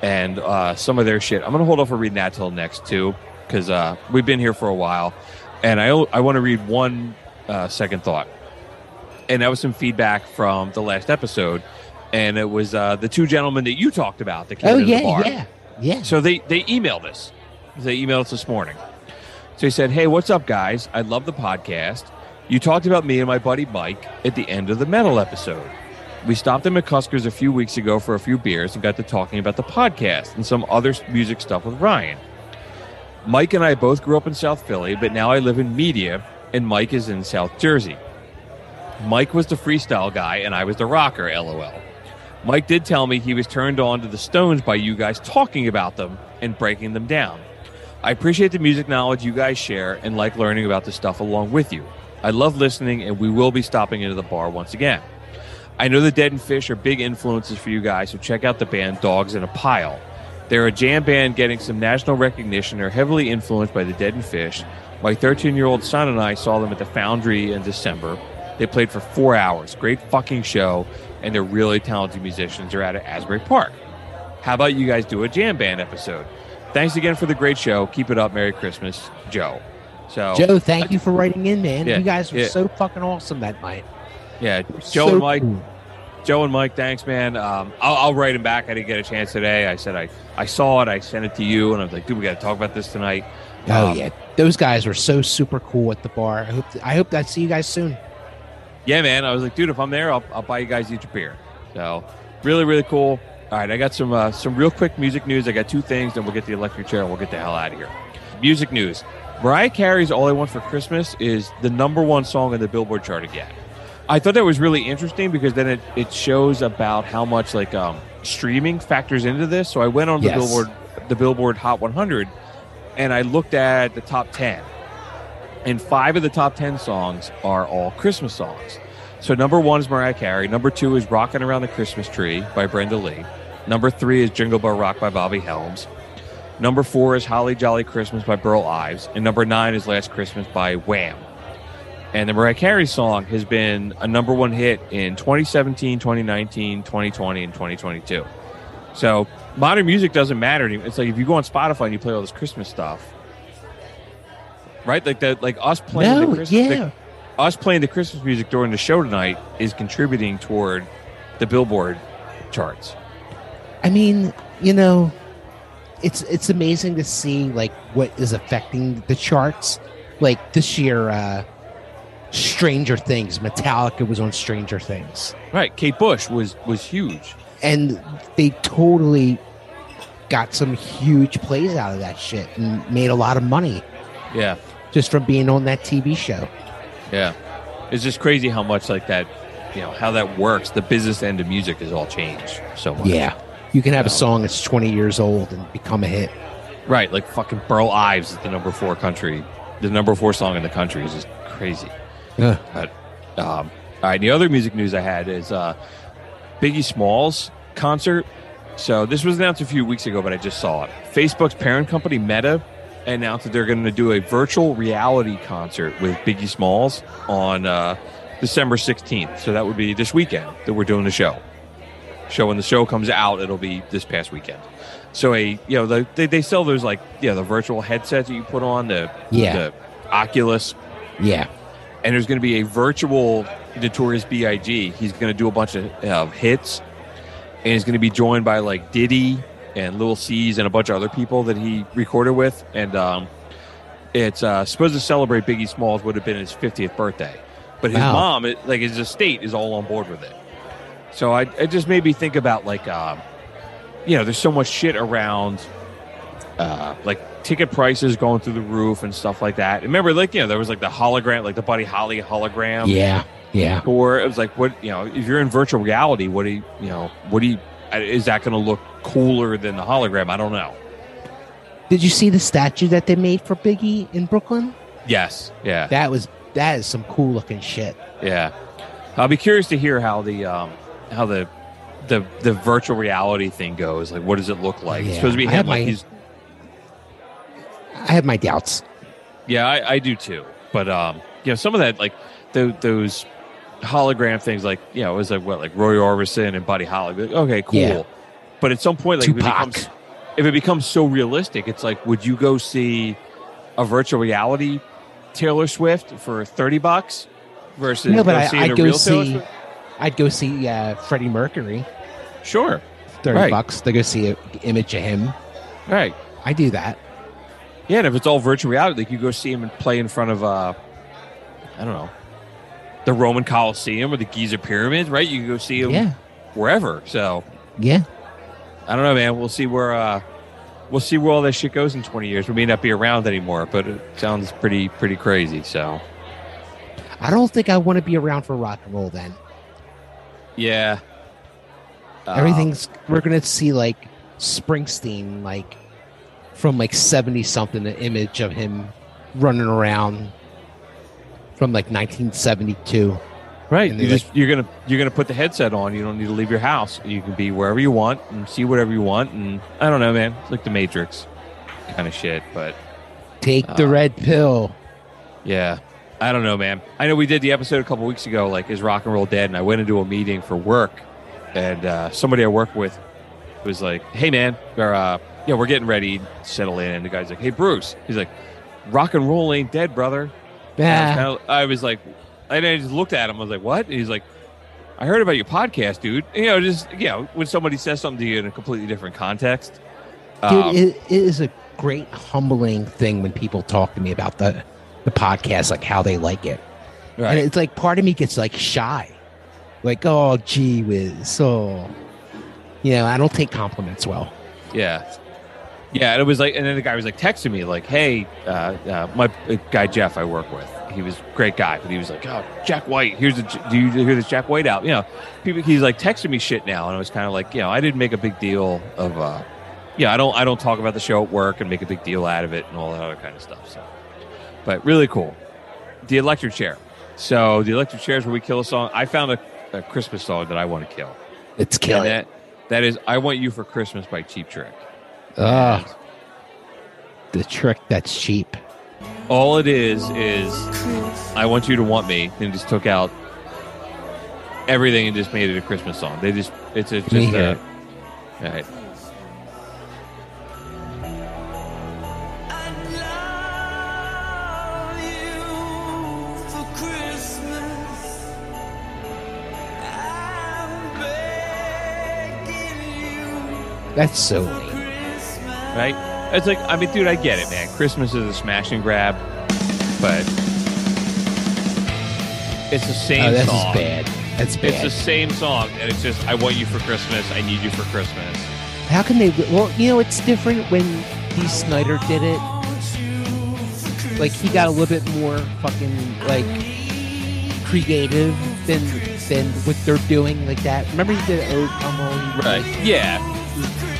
and uh, some of their shit. I'm going to hold off on reading that till next too, because uh, we've been here for a while, and I I want to read one uh, second thought, and that was some feedback from the last episode, and it was uh, the two gentlemen that you talked about that came Oh to the yeah, bar. yeah, yeah. So they they emailed us. They emailed us this morning. So he said, "Hey, what's up, guys? I love the podcast. You talked about me and my buddy Mike at the end of the metal episode. We stopped at McCusker's a few weeks ago for a few beers and got to talking about the podcast and some other music stuff with Ryan. Mike and I both grew up in South Philly, but now I live in Media, and Mike is in South Jersey. Mike was the freestyle guy and I was the rocker, lol. Mike did tell me he was turned on to the Stones by you guys talking about them and breaking them down. I appreciate the music knowledge you guys share and like learning about the stuff along with you. I love listening and we will be stopping into the bar once again. I know the Dead and Phish are big influences for you guys, so check out the band Dogs in a Pile. They're a jam band getting some national recognition. They're heavily influenced by the Dead and Phish. My 13 year old son and I saw them at the Foundry in December. They played for four hours. Great fucking show, and they're really talented musicians. They're out at Asbury Park. How about you guys do a jam band episode? Thanks again for the great show. Keep it up. Merry Christmas, Joe. So Joe, thank you for writing in, man. Yeah, you guys were yeah. so fucking awesome that night. Yeah, Joe so and Mike. cool. Joe and Mike, thanks, man. Um, I'll, I'll write him back. I didn't get a chance today. I said I, I saw it. I sent it to you, and I was like, dude, we got to talk about this tonight. Oh Um, yeah, those guys were so super cool at the bar. I hope I hope I see you guys soon. Yeah, man. I was like, dude, if I'm there, I'll, I'll buy you guys each a beer. So, really, really cool. All right, I got some uh, some real quick music news. I got two things, then we'll get the electric chair and we'll get the hell out of here. Music news: Mariah Carey's "All I Want for Christmas" is the number one song on the Billboard chart again. I thought that was really interesting because then it, it shows about how much like um, streaming factors into this. So I went on the Yes. Billboard the Billboard Hot 100 and I looked at the top 10. And five of the top 10 songs are all Christmas songs. So number one is Mariah Carey. Number two is Rockin' Around the Christmas Tree by Brenda Lee. Number three is Jingle Bell Rock by Bobby Helms. Number four is Holly Jolly Christmas by Burl Ives. And number nine is Last Christmas by Wham. And the Mariah Carey song has been a number one hit in 2017, 2019, 2020, and 2022. So modern music doesn't matter anymore. It's like if you go on Spotify and you play all this Christmas stuff, right? Like that, like us playing No, the Christmas, yeah. the- us playing the Christmas music during the show tonight is contributing toward the Billboard charts. I mean, you know, it's it's amazing to see like what is affecting the charts. Like this year, uh Stranger Things, Metallica was on Stranger Things. Right, Kate Bush was was huge. And they totally got some huge plays out of that shit and made a lot of money Yeah, just from being on that TV show. yeah. It's just crazy how much like that, you know, how that works. The business end of music has all changed so much. Yeah. You can have a song that's 20 years old and become a hit. Right, like fucking Burl Ives is the number four country, the number four song in the country is just crazy. Yeah. But um, all right, the other music news I had is uh, Biggie Smalls concert. So this was announced a few weeks ago, but I just saw it. Facebook's parent company Meta announced that they're going to do a virtual reality concert with Biggie Smalls on uh, December 16th. So that would be this weekend that we're doing the show. So when the show comes out, it'll be this past weekend. So a you know the, they they sell those like yeah the virtual headsets that you put on the Yeah. the Oculus Yeah. and there's going to be a virtual Notorious B.I.G. He's going to do a bunch of uh, hits, and he's going to be joined by like Diddy and Lil' Cease and a bunch of other people that he recorded with. And um, it's uh, supposed to celebrate Biggie Smalls would have been his 50th birthday, but his Wow. mom, it, like his estate, is all on board with it. So I, it just made me think about like, um, you know, there's so much shit around uh, like ticket prices going through the roof and stuff like that. Remember, like you know, there was like the hologram, like the Buddy Holly hologram. Yeah. Yeah. Or it was like, what you know, if you're in virtual reality, what do you, you know, what do you, is that going to look cooler than the hologram? I don't know. Did you see the statue that they made for Biggie in Brooklyn? Yes, yeah, That was that is some cool looking shit. yeah. I'll be curious to hear how the um how the the the virtual reality thing goes. Like, what does it look like? It's supposed to be I him have like my- he's I have my doubts. Yeah, I, I do too. But um, you know, some of that like tho- those hologram things, like you know, it was like what like Roy Orbison and Buddy Holly. Like, okay, cool. Yeah. But at some point, like if it, becomes, if it becomes so realistic, it's like, would you go see a virtual reality Taylor Swift for thirty bucks versus No, but go I, seeing a I'd go real see. Swift? I'd go see uh, Freddie Mercury. Sure, Thirty Right. bucks to go see an image of him. right? I do that. Yeah, and if it's all virtual reality, like you go see him and play in front of uh, I don't know, the Roman Coliseum or the Giza pyramids, right? You can go see him Yeah. wherever. So Yeah. I don't know, man. We'll see where uh we'll see where all that shit goes in twenty years. We may not be around anymore, but it sounds pretty pretty crazy. So I don't think I want to be around for rock and roll then. Yeah. Uh, Everything's we're gonna see like Springsteen like from like seventy something, an image of him running around from like nineteen seventy two. Right. You they, just, you're gonna you're gonna put the headset on. You don't need to leave your house. You can be wherever you want and see whatever you want. And I don't know, man. It's like the Matrix kind of shit. But Take the uh, red pill. Yeah. I don't know, man. I know we did the episode a couple weeks ago, like, is rock and roll dead? And I went into a meeting for work, and uh, somebody I work with was like, hey, man, or, uh, yeah, we're getting ready to settle in. And the guy's like, hey, Bruce. He's like, rock and roll ain't dead, brother. And I, was Yeah. kinda- I was like, and I just looked at him. I was like, what? And he's like, I heard about your podcast, dude. You know, just, you know, when somebody says something to you in a completely different context. Dude, um, it, it is a great humbling thing when people talk to me about the the podcast, like how they like it. Right. And it's like part of me gets like shy. Like, oh gee whiz. So you know, I don't take compliments well. Yeah. Yeah, and it was like, and then the guy was like texting me, like, "Hey, uh, uh, my uh, guy Jeff I work with, he was a great guy, but he was like, oh, Jack White, here's the, do you hear this Jack White out? You know, people, he's like texting me shit now, and I was kind of like, you know, I didn't make a big deal of, uh, yeah, I don't, I don't talk about the show at work and make a big deal out of it and all that other kind of stuff. So, but really cool, the electric chair. So the electric chair is where we kill a song. I found a, a Christmas song that I want to kill. It's kill And it. That, that is, I want you for Christmas by Cheap Trick. Ah, the trick that's cheap. All it is is I want you to want me, and just took out everything and just made it a Christmas song. They just it's a, just me hear a, it. all right. That's so lame. right? It's like I mean, dude, I get it, man. Christmas is a smash and grab, but it's the same Oh, this is song. bad. That's It's bad. It's the same song, and it's just I want you for Christmas. I need you for Christmas. How can they? Well, you know, it's different when Dee Snider did it. Like he got a little bit more fucking like creative than than what they're doing like that. Remember he did "Oh Come On," Right? Yeah.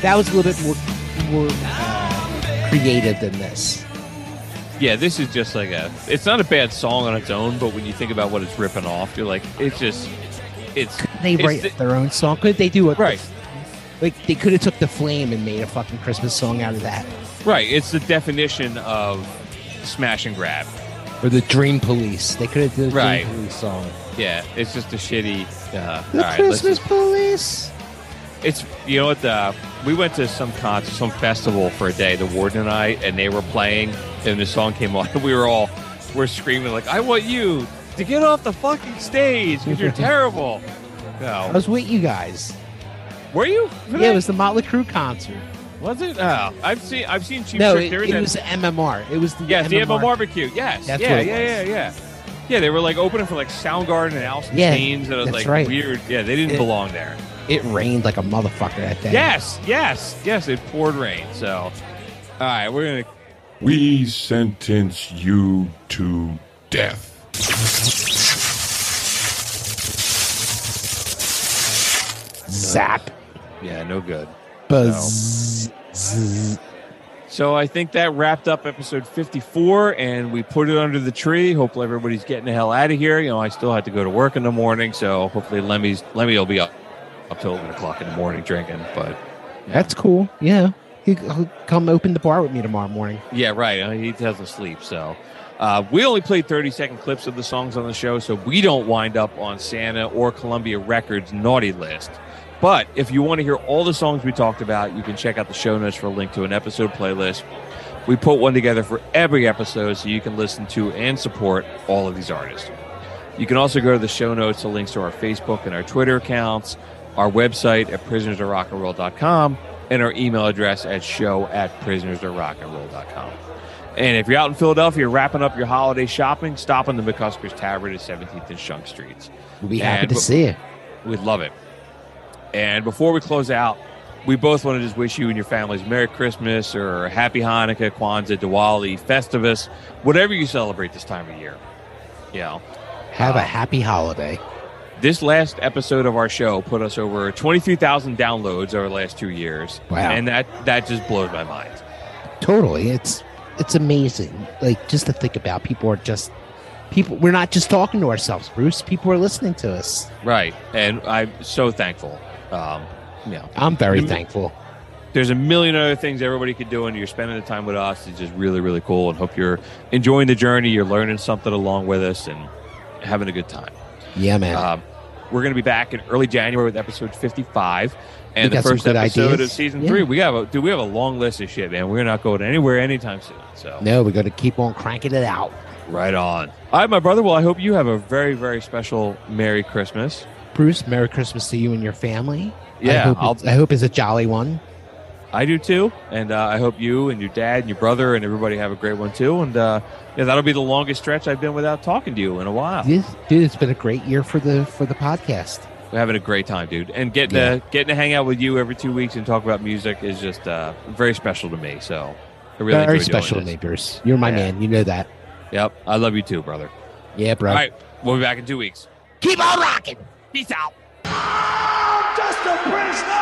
That was a little bit more more creative than this. Yeah, this is just like a. It's not a bad song on its own, but when you think about what it's ripping off, you're like, it's just, it's. They it's write the- their own song. Could they do it? Right. Like they could have took the flame and made a fucking Christmas song out of that, right. It's the definition of smash and grab. or the Dream Police. They could have done a Right. Dream Police song. Yeah, it's just a shitty. Uh, The all right, Christmas just- Police. It's you know what the we went to some concert, some festival for a day, the warden and I, and they were playing, and the song came on, and we were all we're screaming like, "I want you to get off the fucking stage because you're terrible." No, I was with you guys. were you? Yeah, it was the Motley Crue concert. Was it? Oh, I've seen I've seen Cheap no, Trick. it, They it that- was the MMR. It was the yes, the MMR. Barbecue. Yes, That's yeah, yeah, yeah, yeah. Yeah, they were like opening for like Soundgarden and Alice in Yeah, Chains, and it was like right. weird. Yeah, they didn't It- belong there. It rained like a motherfucker that day. Yes, yes, yes. It poured rain. So, all right, we're gonna We sentence you to death. Zap. Yeah, no good. Buzz. So I think that wrapped up episode 54 and we put it under the tree. Hopefully everybody's getting the hell out of here. You know, I still have to go to work in the morning, so hopefully Lemmy's Lemmy will be up up till 11 o'clock in the morning drinking. But That's cool. Yeah. He- He'll come open the bar with me tomorrow morning. yeah, right. uh, He doesn't sleep. So uh, we only played 30 second clips of the songs on the show, so we don't wind up on Santa or Columbia Records naughty list. But if you want to hear all the songs we talked about, you can check out the show notes for a link to an episode playlist. We put one together for every episode so you can listen to and support all of these artists. You can also go to the show notes to links to our Facebook and our Twitter accounts, our website at prisonersofrockandroll.com, and our email address at show at prisonersofrockandroll.com. And if you're out in Philadelphia wrapping up your holiday shopping, stop in the McCuskers Tavern at 17th and Shunk Streets. We'll be happy And to see you. We'd love it. And before we close out, we both want to just wish you and your families Merry Christmas or Happy Hanukkah, Kwanzaa, Diwali, Festivus, whatever you celebrate this time of year. You know, Have a Um, happy holiday. This last episode of our show put us over 23,000 downloads over the last two years. Wow. And that, that just blows my mind. Totally. It's it's amazing. Like just to think about people are just people we're not just talking to ourselves, Bruce. People are listening to us. Right. And I'm so thankful. Um, you know, I'm very You- thankful. there's a million other things everybody could do, and you're spending the time with us. It's just really, really cool. And hope you're enjoying the journey. You're learning something along with us and having a good time. Yeah, man. Um, we're going to be back in early January with episode 55 and the first episode ideas. of season Yeah. three. We have a dude, we have a long list of shit, man. We're not going anywhere anytime soon. So no, we got to keep on cranking it out. right on. All right, my brother. Well, I hope you have a very, very special Merry Christmas. Bruce, Merry Christmas to you and your family. I Yeah, hope, I'll- I hope it's a jolly one. I do too, and uh, I hope you and your dad and your brother and everybody have a great one too. And uh, yeah, that'll be the longest stretch I've been without talking to you in a while. Dude, dude, it's been a great year for the for the podcast. We're having a great time, dude, and getting Yeah. to getting to hang out with you every two weeks and talk about music is just uh, very special to me. So I really Very enjoy special to doing me, this. You're my Yeah. man. You know that. Yep, I love you too, brother. Yeah, bro. All right, we'll be back in two weeks. Keep on rocking. Peace out. Just a prisoner!